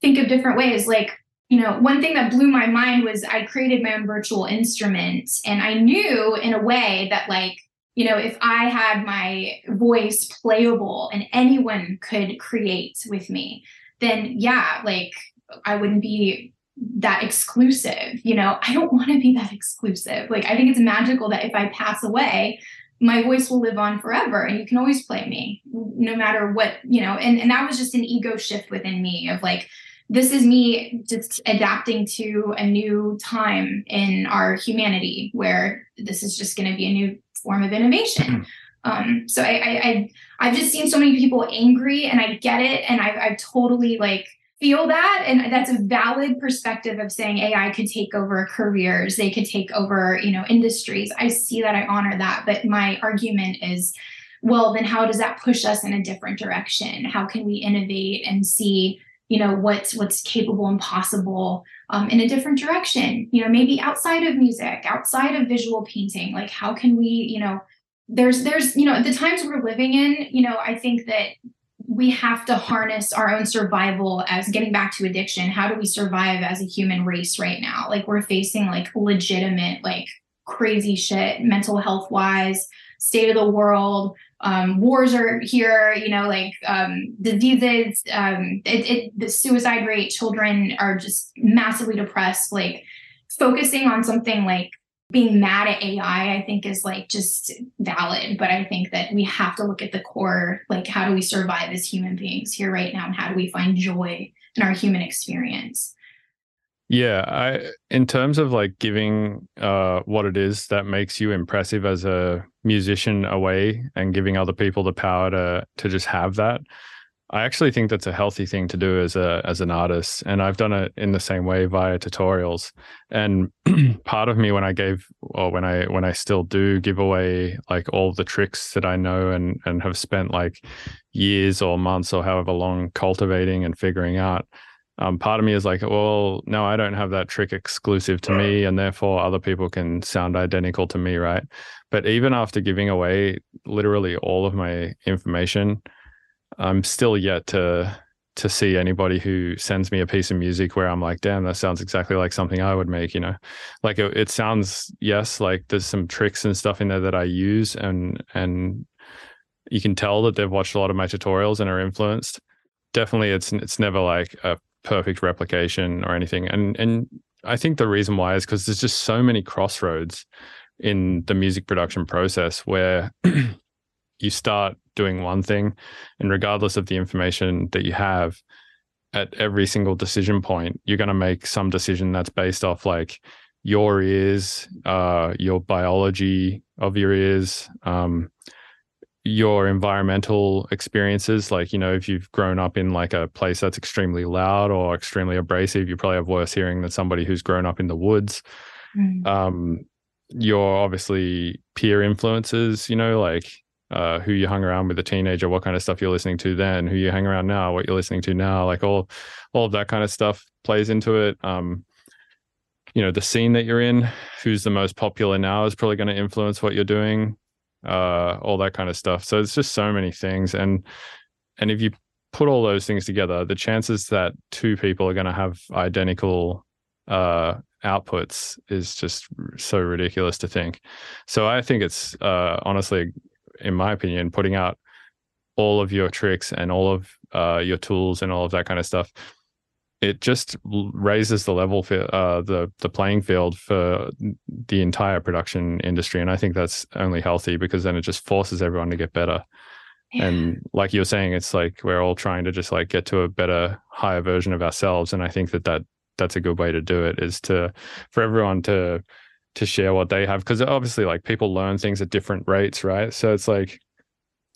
think of different ways like you know one thing that blew my mind was i created my own virtual instrument and i knew in a way that like you know, if I had my voice playable and anyone could create with me, then yeah, like I wouldn't be that exclusive. You know, I don't want to be that exclusive. Like I think it's magical that if I pass away, my voice will live on forever and you can always play me no matter what, you know, and, and that was just an ego shift within me of like, this is me just adapting to a new time in our humanity where this is just going to be a new form of innovation. Um, so I, I, I I've just seen so many people angry, and I get it, and I, I totally like feel that, and that's a valid perspective of saying AI could take over careers, they could take over, you know, industries. I see that, I honor that, but my argument is, well, then how does that push us in a different direction? How can we innovate and see? you know what's what's capable and possible um, in a different direction you know maybe outside of music outside of visual painting like how can we you know there's there's you know the times we're living in you know i think that we have to harness our own survival as getting back to addiction how do we survive as a human race right now like we're facing like legitimate like crazy shit mental health wise state of the world um, wars are here, you know, like um, diseases, um, it, it, the suicide rate, children are just massively depressed. Like focusing on something like being mad at AI, I think is like just valid. But I think that we have to look at the core, like how do we survive as human beings here right now, and how do we find joy in our human experience? Yeah, I in terms of like giving uh what it is that makes you impressive as a musician away and giving other people the power to to just have that. I actually think that's a healthy thing to do as a as an artist and I've done it in the same way via tutorials. And part of me when I gave or when I when I still do give away like all the tricks that I know and and have spent like years or months or however long cultivating and figuring out um, part of me is like, well, no, I don't have that trick exclusive to me, and therefore other people can sound identical to me, right? But even after giving away literally all of my information, I'm still yet to to see anybody who sends me a piece of music where I'm like, damn, that sounds exactly like something I would make, you know? Like it, it sounds, yes, like there's some tricks and stuff in there that I use and and you can tell that they've watched a lot of my tutorials and are influenced. Definitely it's it's never like a perfect replication or anything. And and I think the reason why is because there's just so many crossroads in the music production process where you start doing one thing and regardless of the information that you have at every single decision point you're going to make some decision that's based off like your ears uh your biology of your ears um your environmental experiences like you know if you've grown up in like a place that's extremely loud or extremely abrasive you probably have worse hearing than somebody who's grown up in the woods mm. um your obviously peer influences you know like uh, who you hung around with a teenager, what kind of stuff you're listening to then, who you hang around now, what you're listening to now, like all all of that kind of stuff plays into it. Um, you know, the scene that you're in, who's the most popular now is probably going to influence what you're doing uh, all that kind of stuff. So it's just so many things, and and if you put all those things together, the chances that two people are going to have identical uh, outputs is just so ridiculous to think. So I think it's uh, honestly, in my opinion, putting out all of your tricks and all of uh, your tools and all of that kind of stuff. It just raises the level for uh, the the playing field for the entire production industry, and I think that's only healthy because then it just forces everyone to get better. Yeah. And like you're saying, it's like we're all trying to just like get to a better, higher version of ourselves, and I think that that that's a good way to do it is to for everyone to to share what they have because obviously like people learn things at different rates, right? So it's like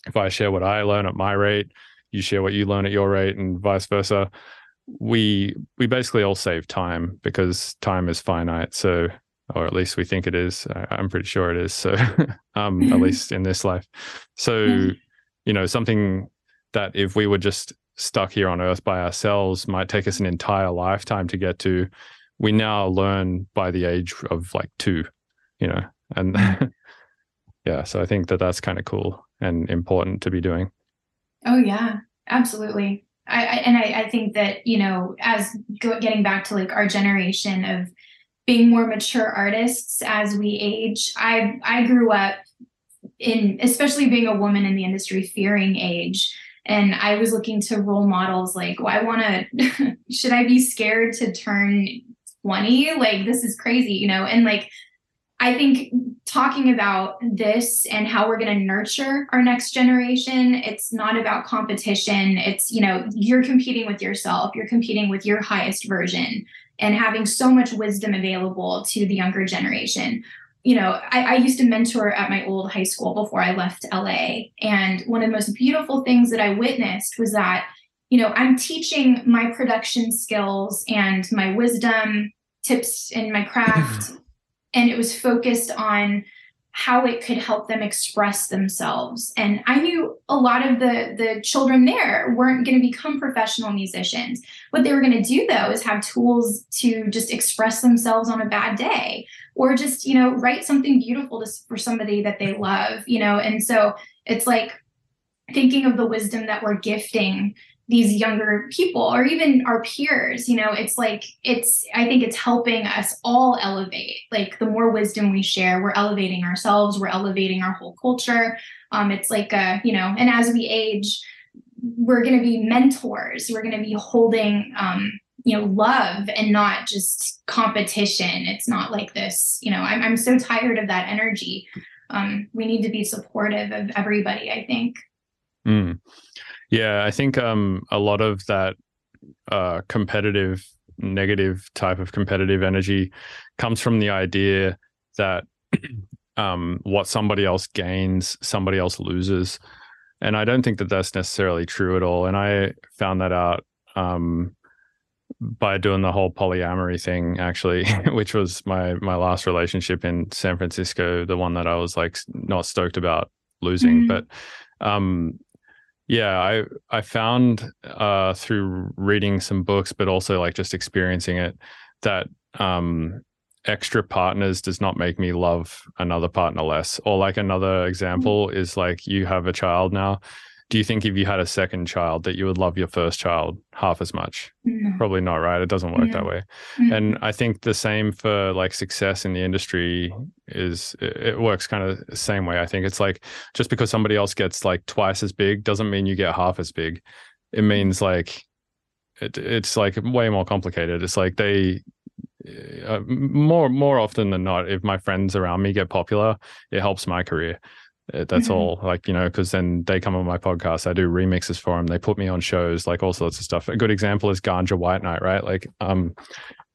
if I share what I learn at my rate, you share what you learn at your rate, and vice versa. We we basically all save time because time is finite. So, or at least we think it is. I, I'm pretty sure it is. So, um, at least in this life. So, you know, something that if we were just stuck here on Earth by ourselves might take us an entire lifetime to get to. We now learn by the age of like two, you know, and hmm. yeah. So I think that that's kind of cool and important to be doing. Oh yeah, absolutely. I, I and I, I think that you know, as go, getting back to like our generation of being more mature artists as we age. I I grew up in, especially being a woman in the industry, fearing age. And I was looking to role models like, well, I want to, should I be scared to turn 20? Like, this is crazy, you know? And like, I think talking about this and how we're going to nurture our next generation, it's not about competition. It's, you know, you're competing with yourself, you're competing with your highest version and having so much wisdom available to the younger generation. You know, I, I used to mentor at my old high school before I left LA. And one of the most beautiful things that I witnessed was that, you know, I'm teaching my production skills and my wisdom tips in my craft. Mm-hmm. And it was focused on how it could help them express themselves. And i knew a lot of the the children there weren't going to become professional musicians. What they were going to do though is have tools to just express themselves on a bad day or just you know write something beautiful to, for somebody that they love you know? And so it's like thinking of the wisdom that we're gifting these younger people or even our peers you know it's like it's i think it's helping us all elevate. Like the more wisdom we share we're elevating ourselves we're elevating our whole culture. Um it's like a you know and as we age we're going to be mentors. We're going to be holding um you know love and not just competition. It's not like this you know i'm, I'm so tired of that energy. Um we need to be supportive of everybody i think. Mm. Yeah, I think um, a lot of that uh, competitive, negative type of competitive energy comes from the idea that um, what somebody else gains, somebody else loses. And I don't think that that's necessarily true at all. And I found that out um, by doing the whole polyamory thing, actually, which was my my last relationship in San Francisco, the one that I was like not stoked about losing, Mhm. but um yeah i i found uh through reading some books but also like just experiencing it that um extra partners does not make me love another partner less. Or like another example is like you have a child now do you think if you had a second child that you would love your first child half as much? No. probably not right? It doesn't work that way. Mhm. and i think the same for like success in the industry is it works kind of the same way i think. It's like just because somebody else gets like twice as big doesn't mean you get half as big. It means like it, it's like way more complicated. It's like they uh, more more often than not if my friends around me get popular it helps my career that's Mhm. all like you know because then they come on my podcast i do remixes for them they put me on shows like all sorts of stuff. A good example is ganja white night right? Like um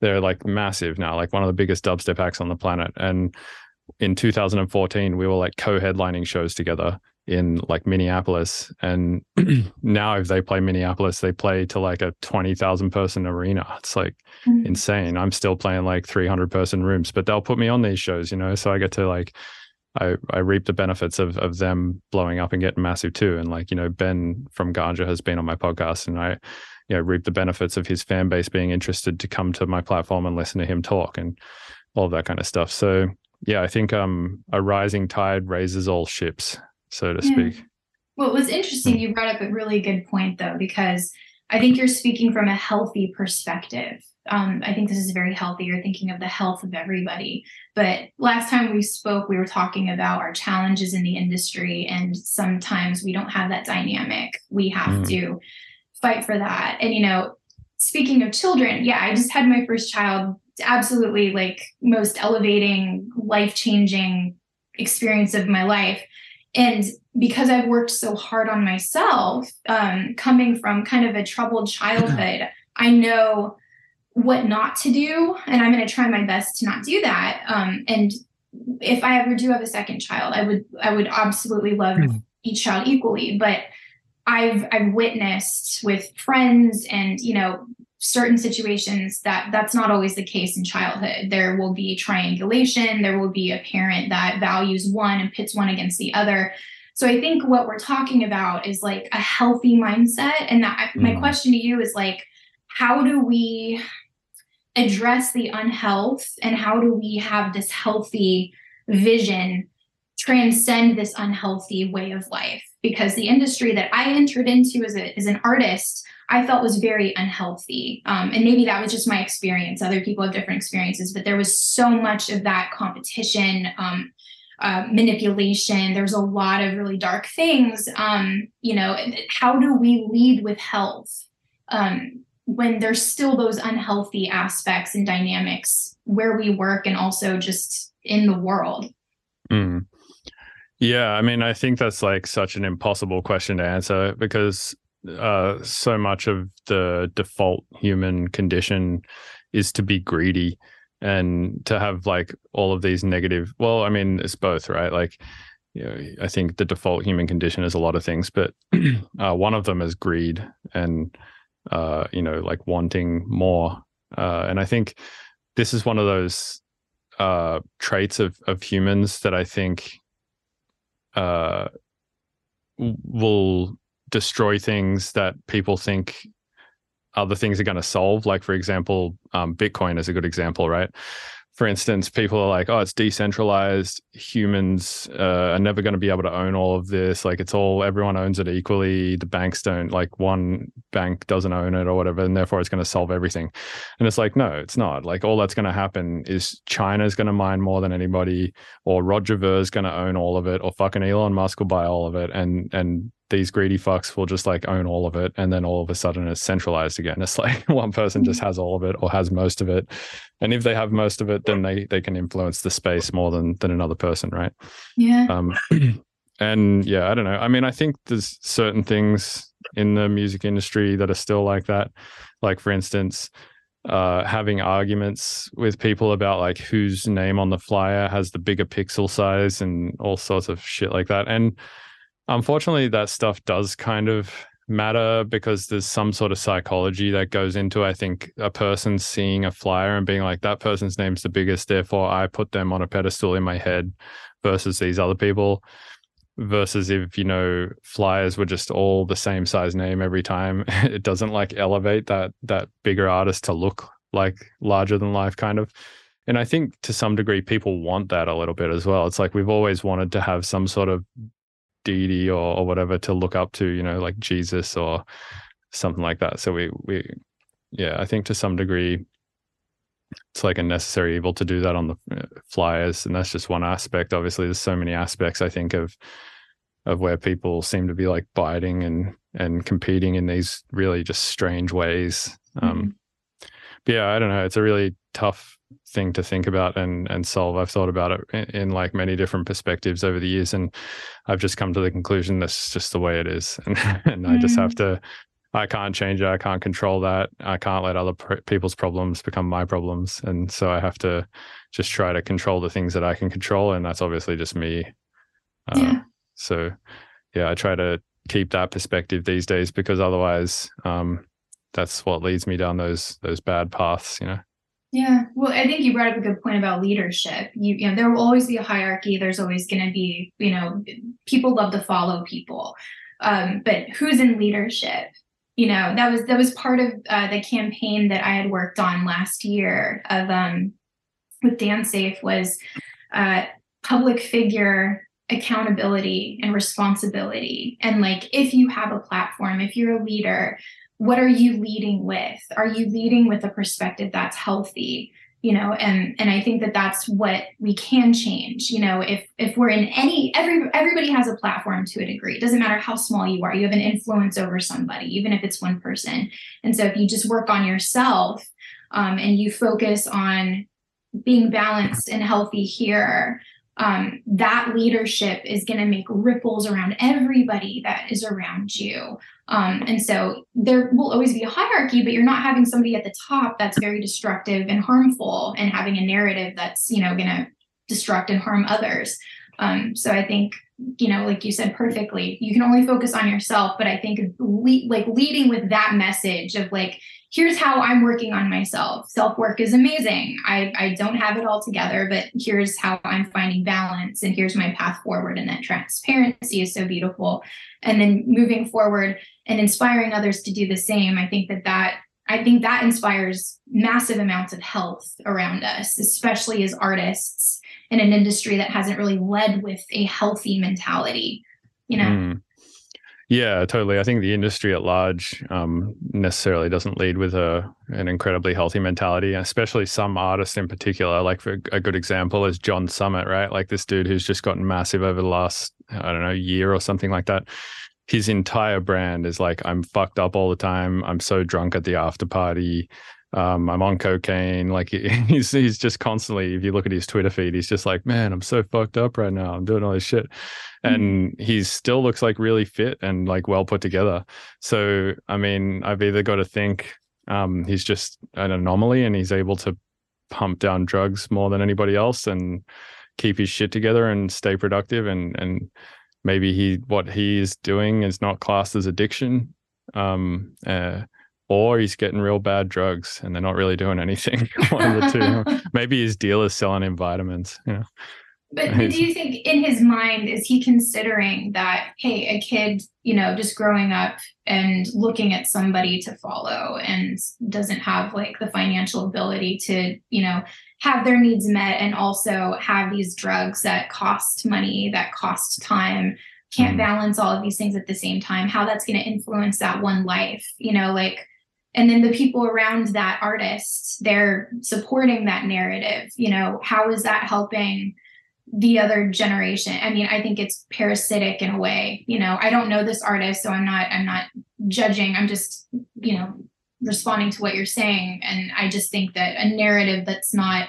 they're like massive now like one of the biggest dubstep acts on the planet and in 2014 we were like co-headlining shows together in like minneapolis and now if they play minneapolis they play to like a 20000 person arena. It's like Mhm. insane. I'm still playing like 300 person rooms but they'll put me on these shows you know? So i get to like I, I reap the benefits of of them blowing up and getting massive too. And like, you know, Ben from Ganja has been on my podcast and I, you know, reap the benefits of his fan base being interested to come to my platform and listen to him talk and all that kind of stuff. So yeah, I think um a rising tide raises all ships, so to Yeah. speak. Well, it was interesting. You brought up a really good point, though, because I think you're speaking from a healthy perspective. Um, I think this is very healthy. You're thinking of the health of everybody. But last time we spoke, we were talking about our challenges in the industry, and sometimes we don't have that dynamic. We have Mm. to fight for that. And, you know, speaking of children, yeah, I just had my first child. Absolutely, like most elevating, life changing experience of my life. And because I've worked so hard on myself, um, coming from kind of a troubled childhood, I know what not to do, and I'm going to try my best to not do that. Um, and if I ever do have a second child, I would I would absolutely love Hmm. each child equally. But I've I've witnessed with friends and you know certain situations that that's not always the case in childhood. There will be triangulation. There will be a parent that values one and pits one against the other. So I think what we're talking about is like a healthy mindset. And that my Mm. question to you is like, how do we address the unhealth and how do we have this healthy vision transcend this unhealthy way of life? Because the industry that I entered into as, a, as an artist, I felt was very unhealthy. Um, and maybe that was just my experience. Other people have different experiences, but there was so much of that competition. Um, uh, manipulation. There's a lot of really dark things. Um, you know, how do we lead with health um, when there's still those unhealthy aspects and dynamics where we work and also just in the world? Mm. Yeah, I mean, I think that's like such an impossible question to answer because uh, so much of the default human condition is to be greedy and to have like all of these negative. Well, I mean, it's both, right? Like, you know, I think the default human condition is a lot of things, but uh, one of them is greed and, uh, you know, like wanting more. Uh, and I think this is one of those uh, traits of of humans that I think uh, will destroy things that people think other things are going to solve. Like, for example, um, Bitcoin is a good example, right? For instance, people are like, "Oh, it's decentralized. Humans uh, are never going to be able to own all of this. Like, it's all everyone owns it equally. The banks don't. Like, one bank doesn't own it or whatever, and therefore it's going to solve everything." And it's like, no, it's not. Like, all that's going to happen is China's going to mine more than anybody, or Roger Ver's going to own all of it, or fucking Elon Musk will buy all of it, and and these greedy fucks will just like own all of it, and then all of a sudden it's centralized again. It's like one person just has all of it or has most of it, and if they have most of it, then they they can influence the space more than than another person, right? Yeah. Um, and yeah, I don't know. I mean, I think there's certain things in the music industry that are still like that. Like, for instance, uh, having arguments with people about like whose name on the flyer has the bigger pixel size and all sorts of shit like that. And unfortunately, that stuff does kind of matter because there's some sort of psychology that goes into I think a person seeing a flyer and being like that person's name's the biggest therefore I put them on a pedestal in my head versus these other people. Versus if you know flyers were just all the same size name every time it doesn't like elevate that that bigger artist to look like larger than life kind of. And i think to some degree people want that a little bit as well. It's like we've always wanted to have some sort of deity or, or whatever to look up to you know like jesus or something like that. So we we yeah i think to some degree it's like a necessary evil to do that on the uh, flyers. And that's just one aspect. Obviously there's so many aspects i think of of where people seem to be like biting and and competing in these really just strange ways. Um but yeah i don't know. It's a really tough thing to think about and and solve i've thought about it in, in like many different perspectives over the years and i've just come to the conclusion that's just the way it is and, and i just have to I can't change it. I can't control that. I can't let other pr- people's problems become my problems. And so I have to just try to control the things that I can control. And that's obviously just me. Uh, Yeah. So, yeah, I try to keep that perspective these days because otherwise, um, that's what leads me down those those bad paths. You know. Yeah. Well, I think you brought up a good point about leadership. You, you know, there will always be a hierarchy. There's always going to be, you know, people love to follow people. Um, but who's in leadership? You know, that was that was part of uh, the campaign that I had worked on last year of um with DanceSafe was uh public figure accountability and responsibility. And like, if you have a platform, if you're a leader, what are you leading with? Are you leading with a perspective that's healthy? You know, and and I think that that's what we can change. You know, if if we're in any every everybody has a platform to a degree. It doesn't matter how small you are. You have an influence over somebody, even if it's one person. And so if you just work on yourself um, and you focus on being balanced and healthy here, um, that leadership is going to make ripples around everybody that is around you. Um, and so there will always be a hierarchy, but you're not having somebody at the top that's very destructive and harmful and having a narrative that's, you know, going to destruct and harm others. Um, so I think, you know, like you said perfectly, you can only focus on yourself, but I think le- like leading with that message of like, here's how I'm working on myself. Self work is amazing. I, I don't have it all together, but here's how I'm finding balance and here's my path forward. And that transparency is so beautiful. And then moving forward and inspiring others to do the same. I think that that I think that inspires massive amounts of health around us, especially as artists in an industry that hasn't really led with a healthy mentality. You know. Mm. Yeah, totally. I think the industry at large um, necessarily doesn't lead with a an incredibly healthy mentality, especially some artists in particular. Like for a good example is John Summit, right? Like this dude who's just gotten massive over the last I don't know year or something like that. His entire brand is like I'm fucked up all the time. I'm so drunk at the after party. Um, I'm on cocaine. Like he's he's just constantly. If you look at his Twitter feed, he's just like, man, I'm so fucked up right now. I'm doing all this shit, mm-hmm. and he still looks like really fit and like well put together. So I mean, I've either got to think um, he's just an anomaly and he's able to pump down drugs more than anybody else and keep his shit together and stay productive and and maybe he what he is doing is not classed as addiction. Um, uh, or he's getting real bad drugs and they're not really doing anything. One of the two. Maybe his dealer's selling him vitamins. You know. But, but do you think in his mind is he considering that hey, a kid, you know, just growing up and looking at somebody to follow and doesn't have like the financial ability to, you know, have their needs met and also have these drugs that cost money, that cost time, can't mm. balance all of these things at the same time, how that's going to influence that one life, you know, like and then the people around that artist they're supporting that narrative you know how is that helping the other generation? I mean i think it's parasitic in a way you know i don't know this artist so i'm not i'm not judging i'm just you know responding to what you're saying. And i just think that a narrative that's not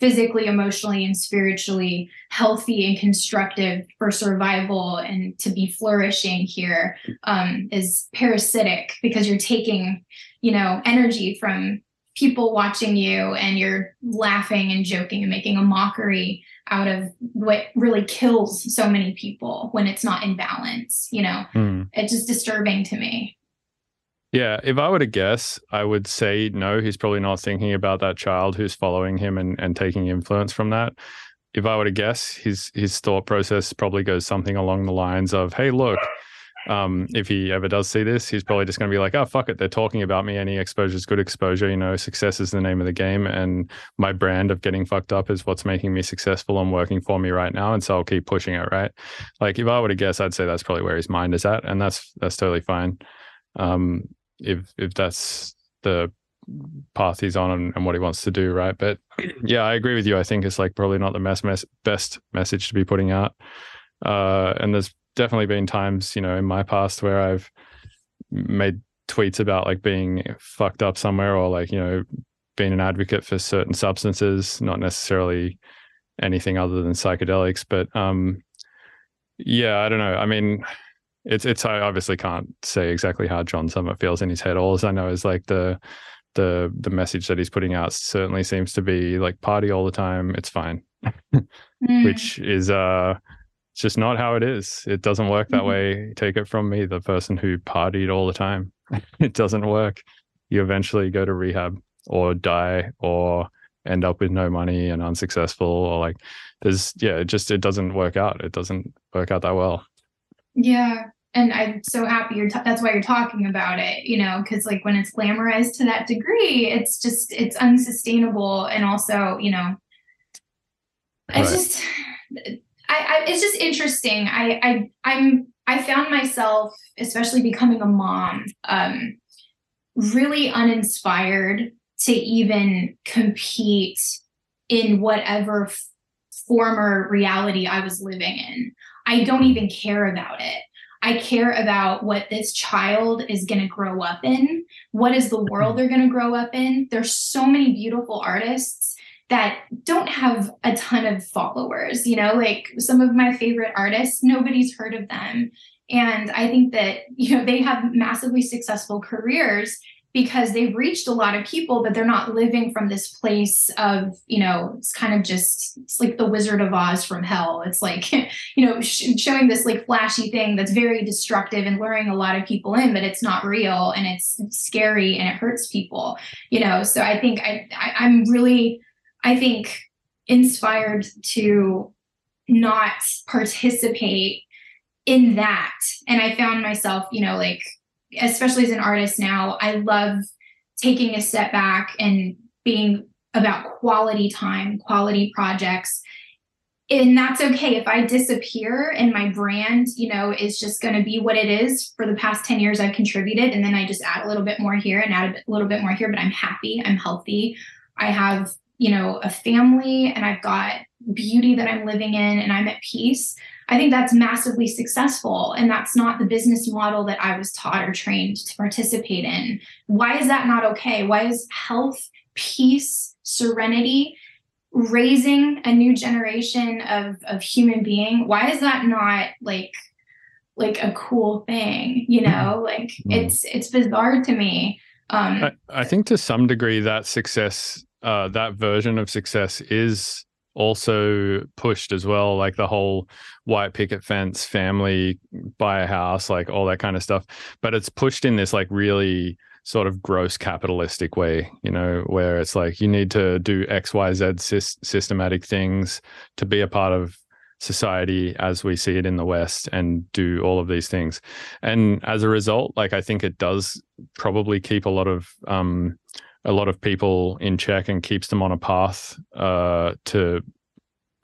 physically emotionally and spiritually healthy and constructive for survival and to be flourishing here um, is parasitic because you're taking you know, energy from people watching you and you're laughing and joking and making a mockery out of what really kills so many people when it's not in balance, you know. Mm. It's just disturbing to me. Yeah, if I were to guess, I would say no, he's probably not thinking about that child who's following him and, and taking influence from that. If I were to guess, his his thought process probably goes something along the lines of, "Hey, look, um, if he ever does see this, he's probably just going to be like, oh, fuck it. They're talking about me. Any exposure is good exposure. You know, success is the name of the game. And my brand of getting fucked up is what's making me successful and working for me right now. And so I'll keep pushing it. Right. Like if I were to guess, I'd say that's probably where his mind is at. And that's, that's totally fine. Um, if, if that's the path he's on and, and, what he wants to do. Right. But yeah, I agree with you. I think it's like probably not the best, mes- best message to be putting out. Uh, and there's definitely been times, you know, in my past where I've made tweets about like being fucked up somewhere or like, you know, being an advocate for certain substances, not necessarily anything other than psychedelics. But um yeah, I don't know. I mean, it's it's I obviously can't say exactly how John Summit feels in his head. All I know is like the the the message that he's putting out certainly seems to be like party all the time. It's fine. mm. Which is uh it's just not how it is. It doesn't work that mm-hmm. way. Take it from me, the person who partied all the time. it doesn't work. You eventually go to rehab or die or end up with no money and unsuccessful or like there's yeah, it just it doesn't work out. It doesn't work out that well. Yeah. And I'm so happy you're t- that's why you're talking about it, you know, because like when it's glamorized to that degree, it's just it's unsustainable and also, you know, I right. just I, I it's just interesting. I I I'm I found myself, especially becoming a mom, um, really uninspired to even compete in whatever f- former reality I was living in. I don't even care about it. I care about what this child is going to grow up in. What is the world they're going to grow up in? There's so many beautiful artists that don't have a ton of followers. You know, like some of my favorite artists, nobody's heard of them. And I think that, you know, they have massively successful careers because they've reached a lot of people, but they're not living from this place of, you know, it's kind of just, it's like the Wizard of Oz from hell. It's like, you know, sh- showing this like flashy thing that's very destructive and luring a lot of people in, but it's not real and it's scary and it hurts people, you know? So I think I, I I'm really, I think inspired to not participate in that. And I found myself, you know, like especially as an artist now, I love taking a step back and being about quality time, quality projects. And that's okay if I disappear and my brand, you know, is just going to be what it is for the past 10 years I've contributed. And then I just add a little bit more here and add a little bit more here, but I'm happy, I'm healthy. I have, you know, a family and I've got beauty that I'm living in and I'm at peace. I think that's massively successful. And that's not the business model that I was taught or trained to participate in. Why is that not okay? Why is health, peace, serenity, raising a new generation of, of human being, why is that not like like a cool thing? You know, like Mm. it's it's bizarre to me. Um I, I think to some degree that success, uh, that version of success is also pushed as well. Like the whole white picket fence, family, buy a house, like all that kind of stuff. But it's pushed in this like really sort of gross capitalistic way, you know, where it's like you need to do X, Y, Z sys- systematic things to be a part of society as we see it in the West and do all of these things. And as a result, like I think it does probably keep a lot of um, a lot of people in check and keeps them on a path uh, to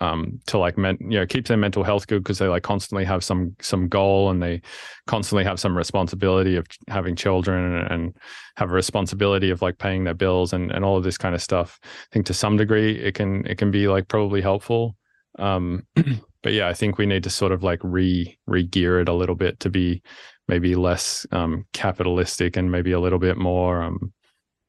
um, to like men, you know keeps their mental health good because they like constantly have some some goal and they constantly have some responsibility of having children and, have a responsibility of like paying their bills and and all of this kind of stuff. I think to some degree it can it can be like probably helpful. Um, but yeah, I think we need to sort of like re re gear it a little bit to be maybe less um, capitalistic and maybe a little bit more um,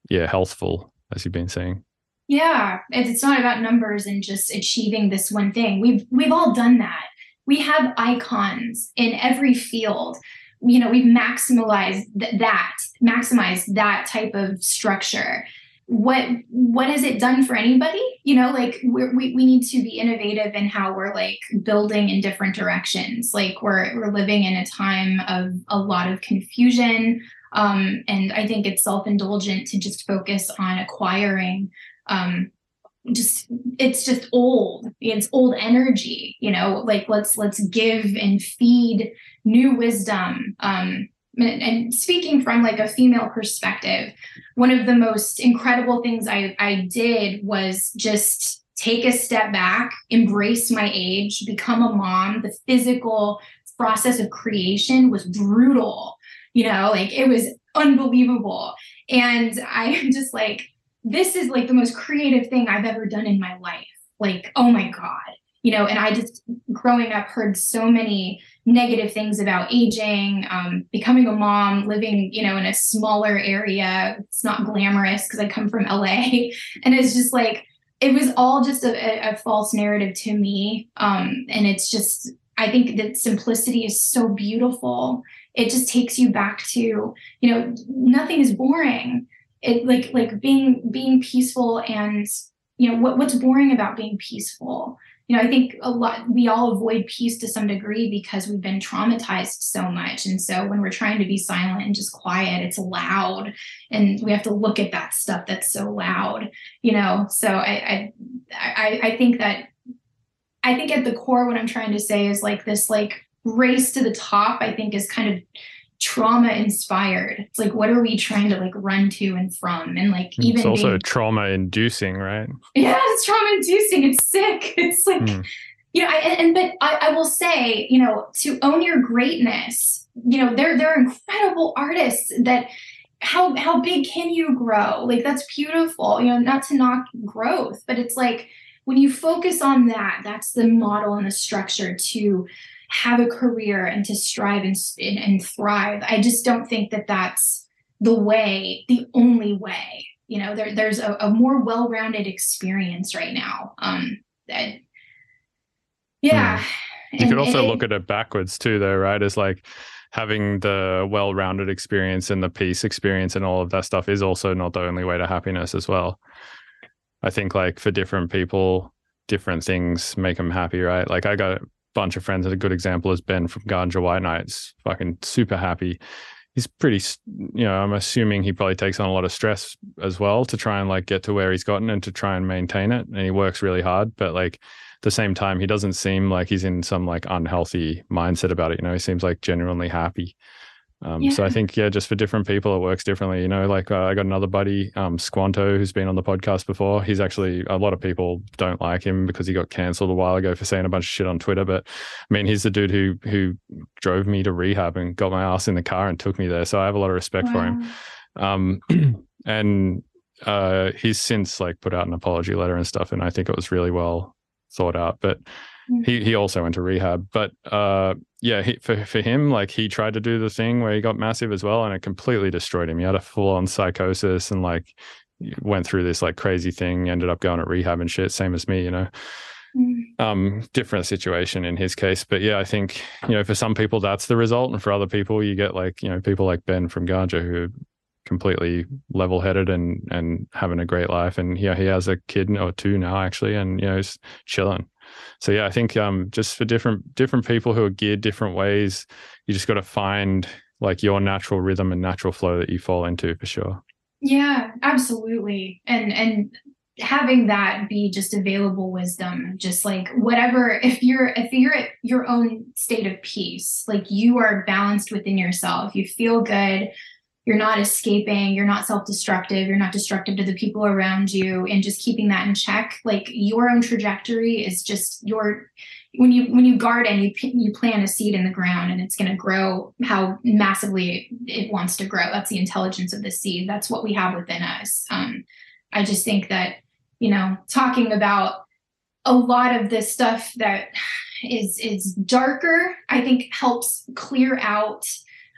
yeah healthful as you've been saying. Yeah, it's not about numbers and just achieving this one thing. We've we've all done that. We have icons in every field. You know, we've maximized th- that, maximized that type of structure. What what has it done for anybody? You know, like we're, we we need to be innovative in how we're like building in different directions. Like we're we're living in a time of a lot of confusion, um, and I think it's self indulgent to just focus on acquiring um just it's just old it's old energy you know like let's let's give and feed new wisdom. Um and, and speaking from like a female perspective one of the most incredible things i i did was just take a step back embrace my age become a mom. The physical process of creation was brutal you know like it was unbelievable and i'm just like this is like the most creative thing I've ever done in my life. Like, oh my God. You know, and I just growing up heard so many negative things about aging, um, becoming a mom, living, you know, in a smaller area. It's not glamorous because I come from LA. And it's just like, it was all just a, a, a false narrative to me. Um, and it's just, I think that simplicity is so beautiful. It just takes you back to, you know, nothing is boring. It like like being being peaceful and you know what what's boring about being peaceful? You know i think a lot we all avoid peace to some degree because we've been traumatized so much. And so when we're trying to be silent and just quiet it's loud. And we have to look at that stuff that's so loud you know? So i i i, I think that i think at the core what i'm trying to say is like this like race to the top i think is kind of trauma inspired. It's like what are we trying to like run to and from and like even it's also being, trauma inducing, right? yeah, it's trauma inducing. It's sick. It's like Mm. you know, I, and, and but I, I will say, you know, to own your greatness, you know, they're they're incredible artists that how how big can you grow? Like that's beautiful, you know, not to knock growth, but it's like when you focus on that, that's the model and the structure to have a career and to strive and, and, and thrive. I just don't think that that's the way, the only way. You know, there, there's a, a more well-rounded experience right now. Um, that, yeah. You And could also it- look at it backwards too, though, right? As like having the well-rounded experience and the peace experience and all of that stuff is also not the only way to happiness as well. I think like for different people, different things make them happy, right? Like I got bunch of friends. and A good example is Ben from Ganja White Nights, fucking super happy. He's pretty, you know, I'm assuming he probably takes on a lot of stress as well to try and like get to where he's gotten and to try and maintain it. And he works really hard, but like at the same time, he doesn't seem like he's in some like unhealthy mindset about it. You know, he seems like genuinely happy. Um, So I think yeah, just for different people, it works differently. You know, like uh, I got another buddy, um, Squanto, who's been on the podcast before. He's actually a lot of people don't like him because he got cancelled a while ago for saying a bunch of shit on Twitter. But I mean, he's the dude who who drove me to rehab and got my ass in the car and took me there. So I have a lot of respect for him um and uh he's since like put out an apology letter and stuff and i think it was really well thought out but. He he also went to rehab but uh yeah he, for for him like he tried to do the thing where he got massive as well and it completely destroyed him. He had a full on psychosis and like went through this like crazy thing ended up going to rehab and shit same as me you know? Mm. um different situation in his case but yeah i think you know for some people that's the result and for other people you get like you know people like ben from ganja who are completely level-headed and and having a great life and yeah he has a kid or two now actually and you know he's chilling so yeah i think um just for different different people who are geared different ways you just got to find like your natural rhythm and natural flow that you fall into for sure Yeah, absolutely. And and having that be just available wisdom, just like whatever if you're if you're at your own state of peace, like you are balanced within yourself, you feel good, you're not escaping, you're not self-destructive, you're not destructive to the people around you and just keeping that in check, like your own trajectory is just your when you when you garden you you plant a seed in the ground and it's going to grow how massively it wants to grow. That's the intelligence of the seed. That's what we have within us. Um, i just think that you know talking about a lot of this stuff that is is darker i think helps clear out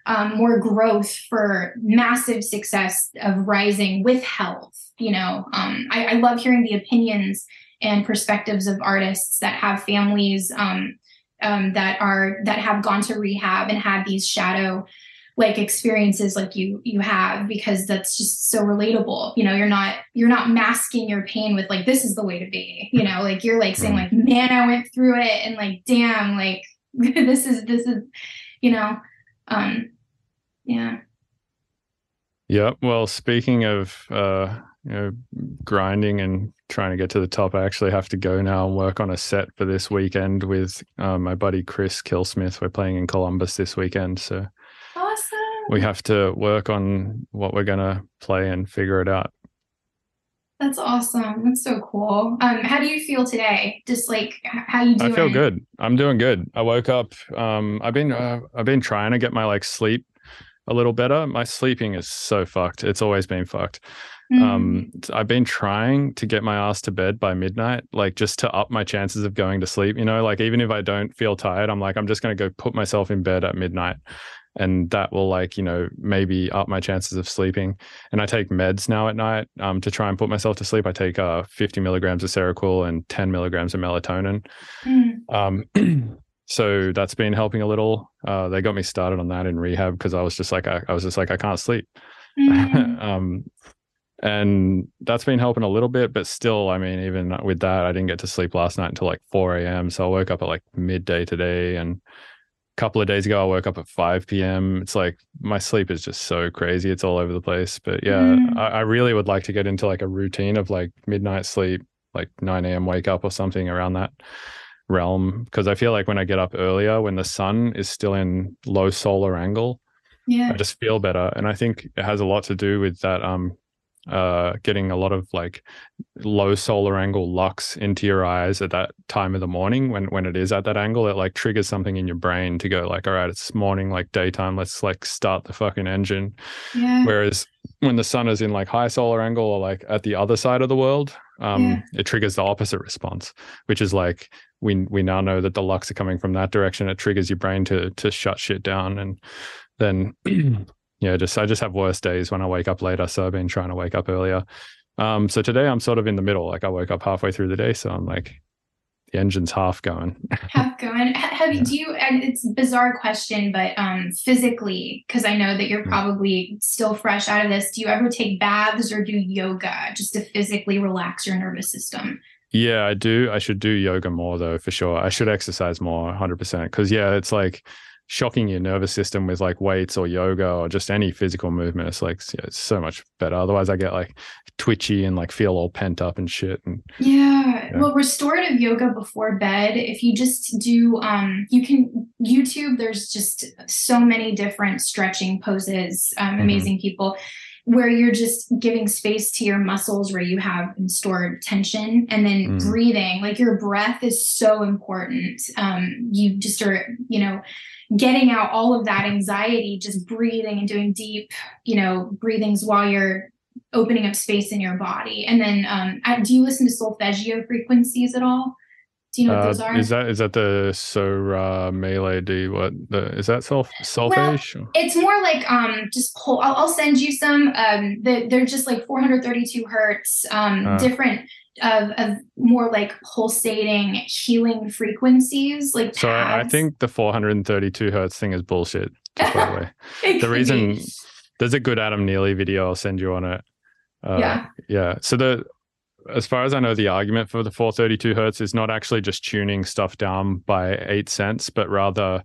um, more growth for massive success of rising with health you know? Um, I, I love hearing the opinions and perspectives of artists that have families um, um, that are that have gone to rehab and had these shadow like experiences like you you have because that's just so relatable. You know you're not you're not masking your pain with like this is the way to be you know? Like you're like saying like man i went through it and like damn like this is this is you know? Um yeah Yeah. Well, speaking of uh, you know, grinding and trying to get to the top, I actually have to go now and work on a set for this weekend with uh, my buddy Chris Killsmith. We're playing in Columbus this weekend, so awesome we have to work on what we're gonna play and figure it out. that's awesome that's so cool um how do you feel today just like how you doing I feel good. I'm doing good. I woke up. Um, I've been uh, I've been trying to get my like sleep a little better. My sleeping is so fucked. It's always been fucked. Mm. um i've been trying to get my ass to bed by midnight like just to up my chances of going to sleep you know like even if i don't feel tired i'm like i'm just going to go put myself in bed at midnight and that will like you know maybe up my chances of sleeping and i take meds now at night um to try and put myself to sleep i take uh 50 milligrams of seroquel and 10 milligrams of melatonin Mm. um so that's been helping a little. Uh they got me started on that in rehab because i was just like I, I was just like i can't sleep. Mm. um and that's been helping a little bit but still i mean even with that i didn't get to sleep last night until like 4 a.m so i woke up at like midday today and a couple of days ago i woke up at 5 p.m it's like my sleep is just so crazy. It's all over the place. But yeah Mm. I, I really would like to get into like a routine of like midnight sleep like 9 a.m wake up or something around that realm because i feel like when i get up earlier when the sun is still in low solar angle yeah I just feel better. And I think it has a lot to do with that um uh, getting a lot of like low solar angle lux into your eyes at that time of the morning when when it is at that angle, it like triggers something in your brain to go like, all right, it's morning, like daytime, let's like start the fucking engine. Yeah. Whereas when the sun is in like high solar angle or like at the other side of the world, um, Yeah. it triggers the opposite response, which is like we we now know that the lux are coming from that direction. It triggers your brain to to shut shit down, and then yeah, just I just have worse days when I wake up later. So I've been trying to wake up earlier. Um, so today I'm sort of in the middle. Like I woke up halfway through the day, so I'm like the engine's half going. half going Ha- have you do you and it's a bizarre question but um physically because i know that you're Mm. probably still fresh out of this do you ever take baths or do yoga just to physically relax your nervous system Yeah, I do. I should do yoga more though, for sure. I should exercise more, 100%. Because, yeah, it's like shocking your nervous system with like weights or yoga or just any physical movement. It's like, yeah, it's so much better. Otherwise, I get like twitchy and like feel all pent up and shit. And yeah. Yeah. well restorative yoga before bed if you just do um you can youtube there's just so many different stretching poses um, Mhm. amazing people where you're just giving space to your muscles where you have stored tension and then Mm. breathing like your breath is so important um you just are you know getting out all of that anxiety just breathing and doing deep you know breathings while you're opening up space in your body and then um uh, do you listen to solfeggio frequencies at all do you know what uh, those are is that is that the Sora Melee D? What the is that self solfege? or- it's more like um just pull I'll, I'll send you some um the, they're just like 432 hertz um Ah. different of, of more like pulsating healing frequencies like so I, I think the 432 hertz thing is bullshit. Just by the way, the reason be. there's a good Adam Neely video. I'll send you on it. Uh, Yeah. Yeah. So the as far as I know, the argument for the 432 hertz is not actually just tuning stuff down by eight cents, but rather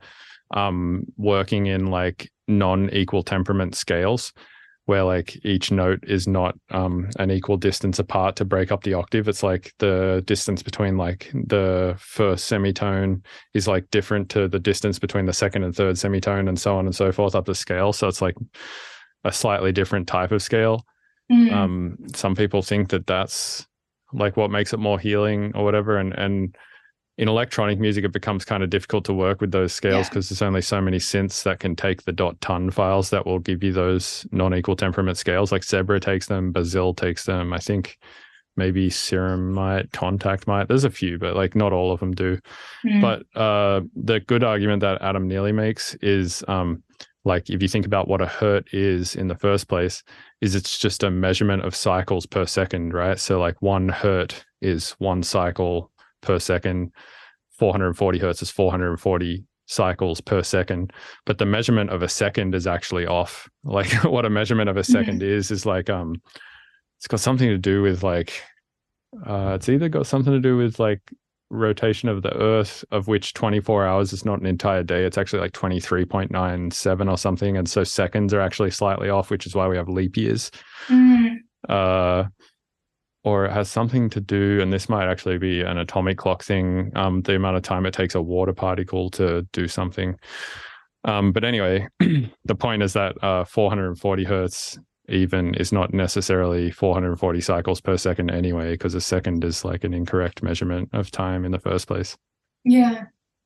um, working in like non-equal temperament scales, where like each note is not um, an equal distance apart to break up the octave. It's like the distance between like the first semitone is like different to the distance between the second and third semitone, and so on and so forth up the scale. So it's like a slightly different type of scale Mm. um some people think that that's like what makes it more healing or whatever and and in electronic music it becomes kind of difficult to work with those scales Yeah. because there's only so many synths that can take the dot tun files that will give you those non-equal temperament scales like zebra takes them Bazille takes them i think maybe serum might Kontakt might there's a few but like not all of them do Mm. but uh, the good argument that Adam Neely makes is um, like if you think about what a hertz is in the first place, is it's just a measurement of cycles per second, right? So like one hertz is one cycle per second, 440 hertz is 440 cycles per second, but the measurement of a second is actually off. Like what a measurement of a 2nd is is like um, it's got something to do with like uh, it's either got something to do with like rotation of the earth of which 24 hours is not an entire day it's actually like 23.97 or something and so seconds are actually slightly off which is why we have leap years Mm. uh or it has something to do and this might actually be an atomic clock thing um the amount of time it takes a water particle to do something um but anyway the point is that uh 440 hertz even is not necessarily 440 cycles per second anyway because a second is like an incorrect measurement of time in the first place Yeah.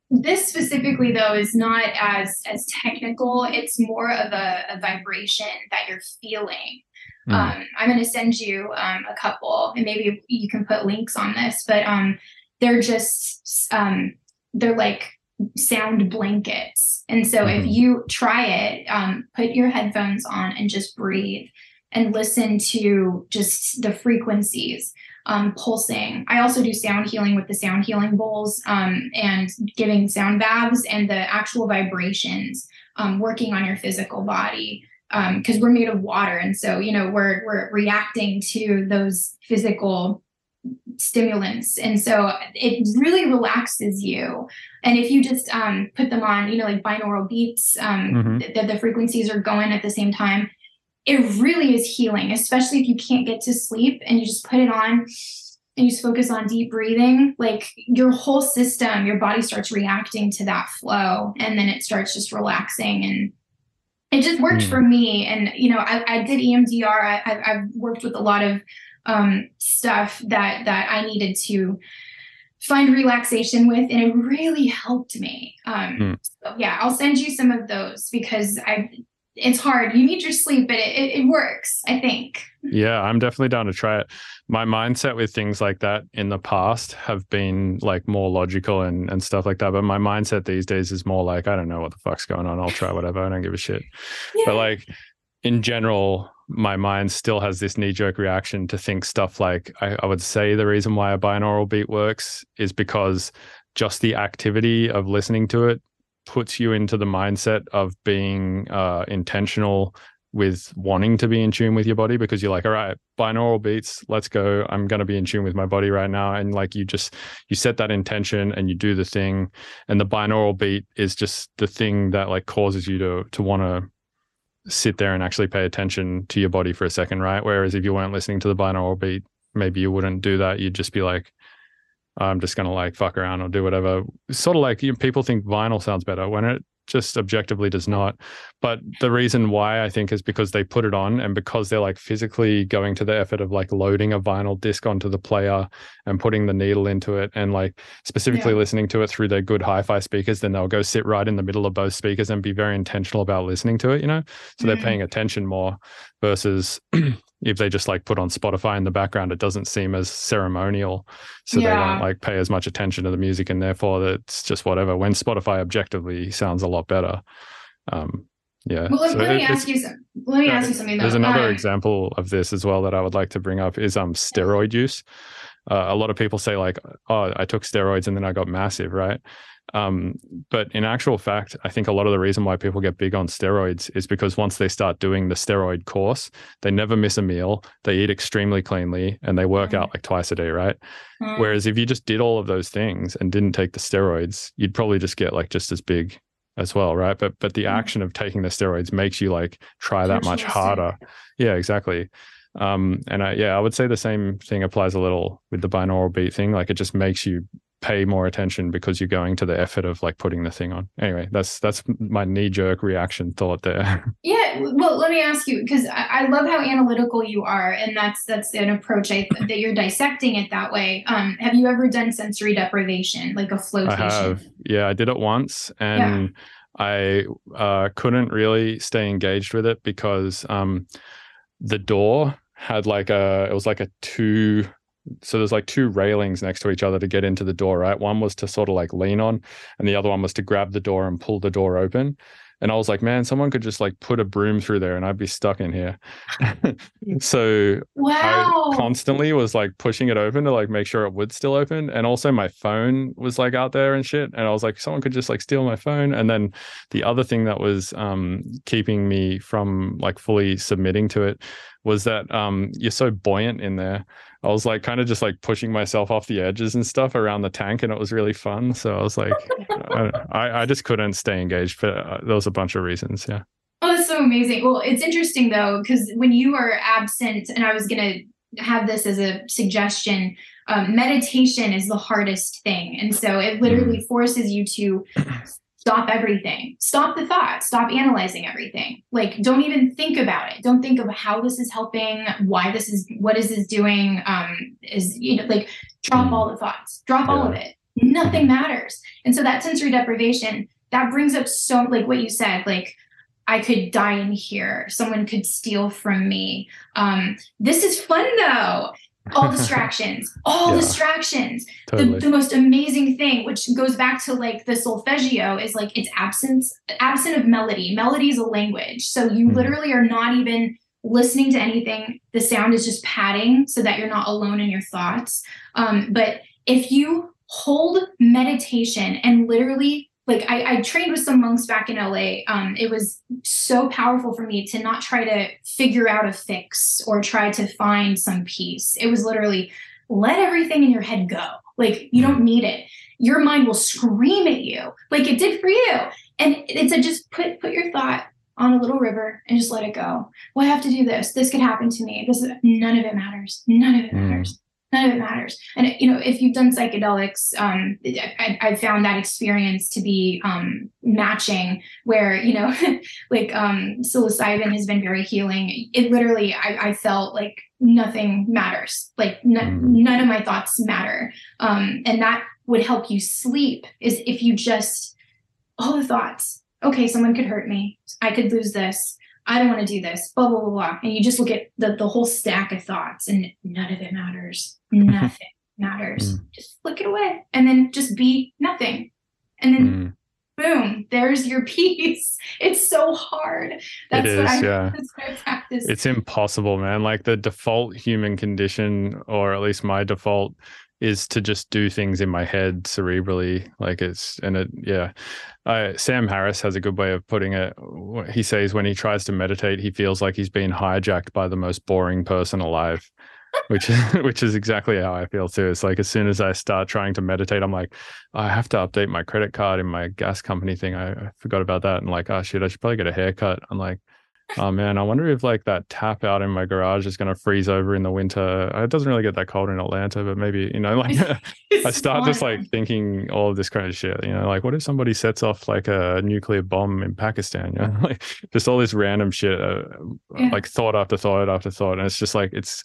This specifically though is not as as technical. It's more of a, a vibration that you're feeling. Mm. Um, I'm going to send you um, a couple, and maybe you can put links on this. But um, they're just um, they're like sound blankets, and so if Mhm. you try it, um, put your headphones on and just breathe and listen to just the frequencies um, pulsing. I also do sound healing with the sound healing bowls um, and giving sound baths and the actual vibrations um, working on your physical body because we're made of water. And so you know we're we're reacting to those physical stimulants. And so it really relaxes you. And if you just um, put them on you know like binaural beats um, Mhm. that the frequencies are going at the same time it really is healing especially if you can't get to sleep and you just put it on and you just focus on deep breathing like your whole system your body starts reacting to that flow and then it starts just relaxing and it just worked Mm. for me. And you know, I, I did EMDR. I, I've, I've worked with a lot of um, stuff that that I needed to find relaxation with, and it really helped me. Um, Mm. so yeah, I'll send you some of those because I. It's hard. You need your sleep, but it, it, it works. I think. Yeah, I'm definitely down to try it. My mindset with things like that in the past have been like more logical and, and stuff like that. But my mindset these days is more like, I don't know what the fuck's going on. I'll try whatever. I don't give a shit. But like in general, my mind still has this knee jerk reaction to think stuff like I, I would say the reason why a binaural beat works is because just the activity of listening to it puts you into the mindset of being uh, intentional with wanting to be in tune with your body because you're like all right binaural beats let's go. I'm going to be in tune with my body right now. And like you just you set that intention and you do the thing. And the binaural beat is just the thing that like causes you to to want to sit there and actually pay attention to your body for a second right? Whereas if you weren't listening to the binaural beat maybe you wouldn't do that. You'd just be like i'm just going to like fuck around or do whatever sort of like you people think vinyl sounds better when it just objectively does not. But the reason why I think is because they put it on and because they're like physically going to the effort of like loading a vinyl disc onto the player and putting the needle into it and like specifically Yeah. listening to it through their good hi-fi speakers, then they'll go sit right in the middle of both speakers and be very intentional about listening to it, you know? So they're Mhm. paying attention more versus if they just like put on Spotify in the background, it doesn't seem as ceremonial. So they Yeah. don't like pay as much attention to the music and therefore it's just whatever. When Spotify objectively sounds a lot better. Um yeah. Well, let, So let me it- ask you some. Let me Yeah, ask you something. Though. there's another Um, example of this as well that I would like to bring up is um steroid use. Uh, a lot of people say like, "Oh, I took steroids and then I got massive," right? Um, but in actual fact, I think a lot of the reason why people get big on steroids is because once they start doing the steroid course, they never miss a meal, they eat extremely cleanly, and they work Mhm. out like twice a day, right? um, Whereas if you just did all of those things and didn't take the steroids, you'd probably just get like just as big as well, right? But but the Mhm. action of taking the steroids makes you like try that much harder. Yeah, exactly. Um, and I, yeah, I would say the same thing applies a little with the binaural beat thing. Like it just makes you pay more attention because you're going to the effort of like putting the thing on. Anyway, that's that's my knee jerk reaction thought there. Yeah, well, let me ask you because I, I love how analytical you are, and that's that's an approach I, that you're dissecting it that way. Um, have you ever done sensory deprivation, like a I flotation? have. Yeah, I did it once and I uh, couldn't really stay engaged with it because um, the door had like a, it was like a two, so there's like two railings next to each other to get into the door, right? One was to sort of like lean on, and the other one was to grab the door and pull the door open. And I was like, man, someone could just like put a broom through there and I'd be stuck in here. so Wow. I constantly was like pushing it open to like make sure it would still open. And also my phone was like out there and shit. And I was like, someone could just like steal my phone. And then the other thing that was um keeping me from like fully submitting to it was that um you're so buoyant in there. I was like kind of just like pushing myself off the edges and stuff around the tank and it was really fun. So I was like I, I just couldn't stay engaged for uh, there was a bunch of reasons. Yeah. Oh, that's so amazing. Well, it's interesting though, because when you are absent, and I was going to have this as a suggestion, um, meditation is the hardest thing. And so it literally forces you to stop everything, stop the thought, stop analyzing everything. Like, don't even think about it. Don't think of how this is helping, why this is, what is this doing? Um, is, you know, like, drop all the thoughts, drop all of it. Nothing matters. And so that sensory deprivation, that brings up so, like what you said, like, I could die in here. Someone could steal from me. Um, this is fun though. All distractions, all Yeah. distractions. Totally. The, the most amazing thing, which goes back to like the solfeggio, is like it's absence, absent of melody. Melody is a language. So you Mhm. literally are not even listening to anything. The sound is just padding so that you're not alone in your thoughts. Um, but if you hold meditation and literally like I, I trained with some monks back in LA. Um, it was so powerful for me to not try to figure out a fix or try to find some peace. It was literally let everything in your head go. Like you don't need it. Your mind will scream at you, like it did for you. And it's a just put put your thought on a little river and just let it go. Well, I have to do this. This could happen to me. This is, none of it matters. None of it Mm. matters. None of it matters. And you know, if you've done psychedelics, um, I, I found that experience to be um, matching. Where you know, like um, psilocybin has been very healing. It literally, I, I felt like nothing matters. Like n- Mm. none of my thoughts matter, um, and that would help you sleep. Is if you just all the thoughts. Okay, someone could hurt me. I could lose this. I don't want to do this. Blah blah blah blah. And you just look at the the whole stack of thoughts, and none of it matters. Nothing matters. Just flick it away, and then just be nothing. And then Mm. boom, there's your peace. It's so hard. That's It what is, I yeah. that's what I practice. It's impossible, man. Like the default human condition, or at least my default, is to just do things in my head cerebrally. Like it's, and it, yeah. I, Sam Harris has a good way of putting it. He says when he tries to meditate, he feels like he's been hijacked by the most boring person alive. which is which is exactly how I feel too. It's like as soon as I start trying to meditate, I'm like, I have to update my credit card in my gas company thing. I, I forgot about that, and like, oh shit, I should probably get a haircut. I'm like, oh man, I wonder if like that tap out in my garage is going to freeze over in the winter. It doesn't really get that cold in Atlanta, but maybe you know, like I start just like thinking all of this kind of shit. You know, like what if somebody sets off like a nuclear bomb in Pakistan? You know, like just all this random shit, uh, Yeah. like thought after thought after thought, and it's just like it's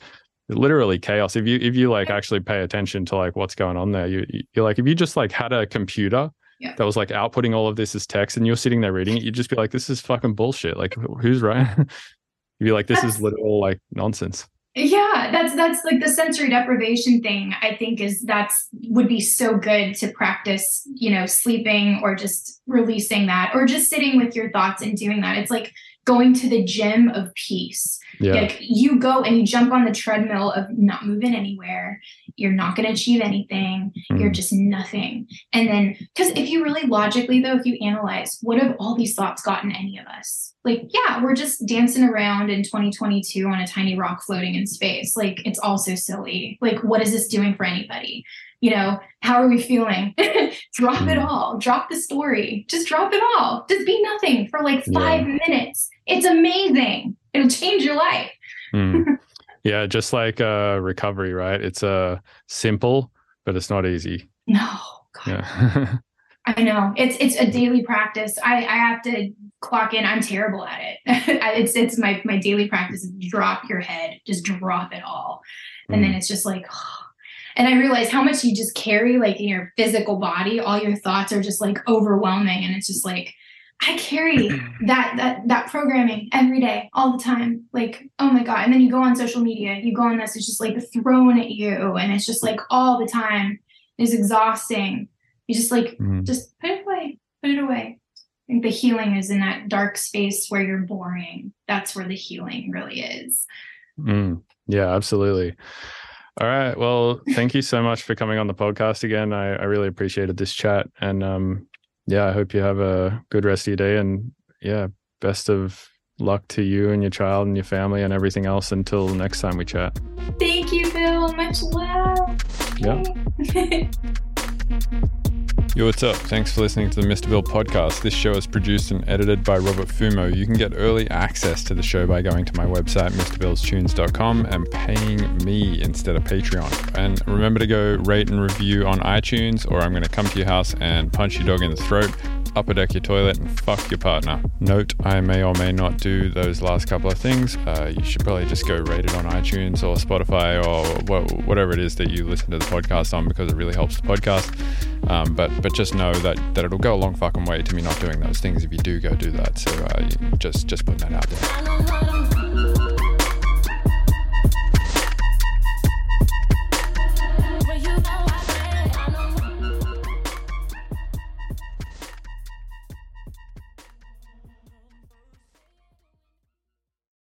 literally chaos. If you if you like actually pay attention to like what's going on there, you you're like if you just like had a computer Yeah. that was like outputting all of this as text, and you're sitting there reading it, you'd just be like, this is fucking bullshit. Like who's right? You'd be like, this is That's- literal like nonsense. yeah that's that's like the sensory deprivation thing i think is that's would be so good to practice you know sleeping or just releasing that or just sitting with your thoughts and doing that it's like going to the gym of peace Yeah. like you go and you jump on the treadmill of not moving anywhere you're not going to achieve anything. You're Mm. just nothing. And then because if you really logically though if you analyze what have all these thoughts gotten any of us? Like yeah we're just dancing around in 2022 on a tiny rock floating in space. Like it's all so silly. Like what is this doing for anybody? You know how are we feeling? Drop it Mm. all. Drop the story. Just drop it all. Just be nothing for like five minutes. It's amazing. It'll change your life. Mm. yeah, just like uh recovery, right? It's uh simple, but it's not easy. no God. Yeah. I know it's it's a daily practice. I I have to clock in. I'm terrible at it. It's it's my my daily practice. Drop your head, just drop it all, and then it's just like. And I realize how much you just carry, like in your physical body. All your thoughts are just like overwhelming, and it's just like I carry that that that programming every day, all the time. Like, oh my god! And then you go on social media, you go on this, it's just like thrown at you, and it's just like all the time. It's exhausting. You just like Mm. just put it away put it away i think the healing is in that dark space where you're boring that's where the healing really is Mm. Yeah, absolutely. All right. Well, thank you so much for coming on the podcast again. I, I really appreciated this chat. And um, yeah, I hope you have a good rest of your day. And yeah, best of luck to you and your child and your family and everything else until next time we chat. thank you bill much love Yeah. Yo, what's up? Thanks for listening to the Mr. Bill podcast. This show is produced and edited by Robert Fumo. You can get early access to the show by going to my website, MrBillsTunes.com, and paying me instead of Patreon. And remember to go rate and review on iTunes, or I'm going to come to your house and punch your dog in the throat, upper deck your toilet, and fuck your partner. Note, I may or may not do those last couple of things. Uh, you should probably just go rate it on iTunes or Spotify or wha- whatever it is that you listen to the podcast on because it really helps the podcast. Um, but but just know that that it'll go a long fucking way to me not doing those things if you do go do that. So uh, just just putting that out there.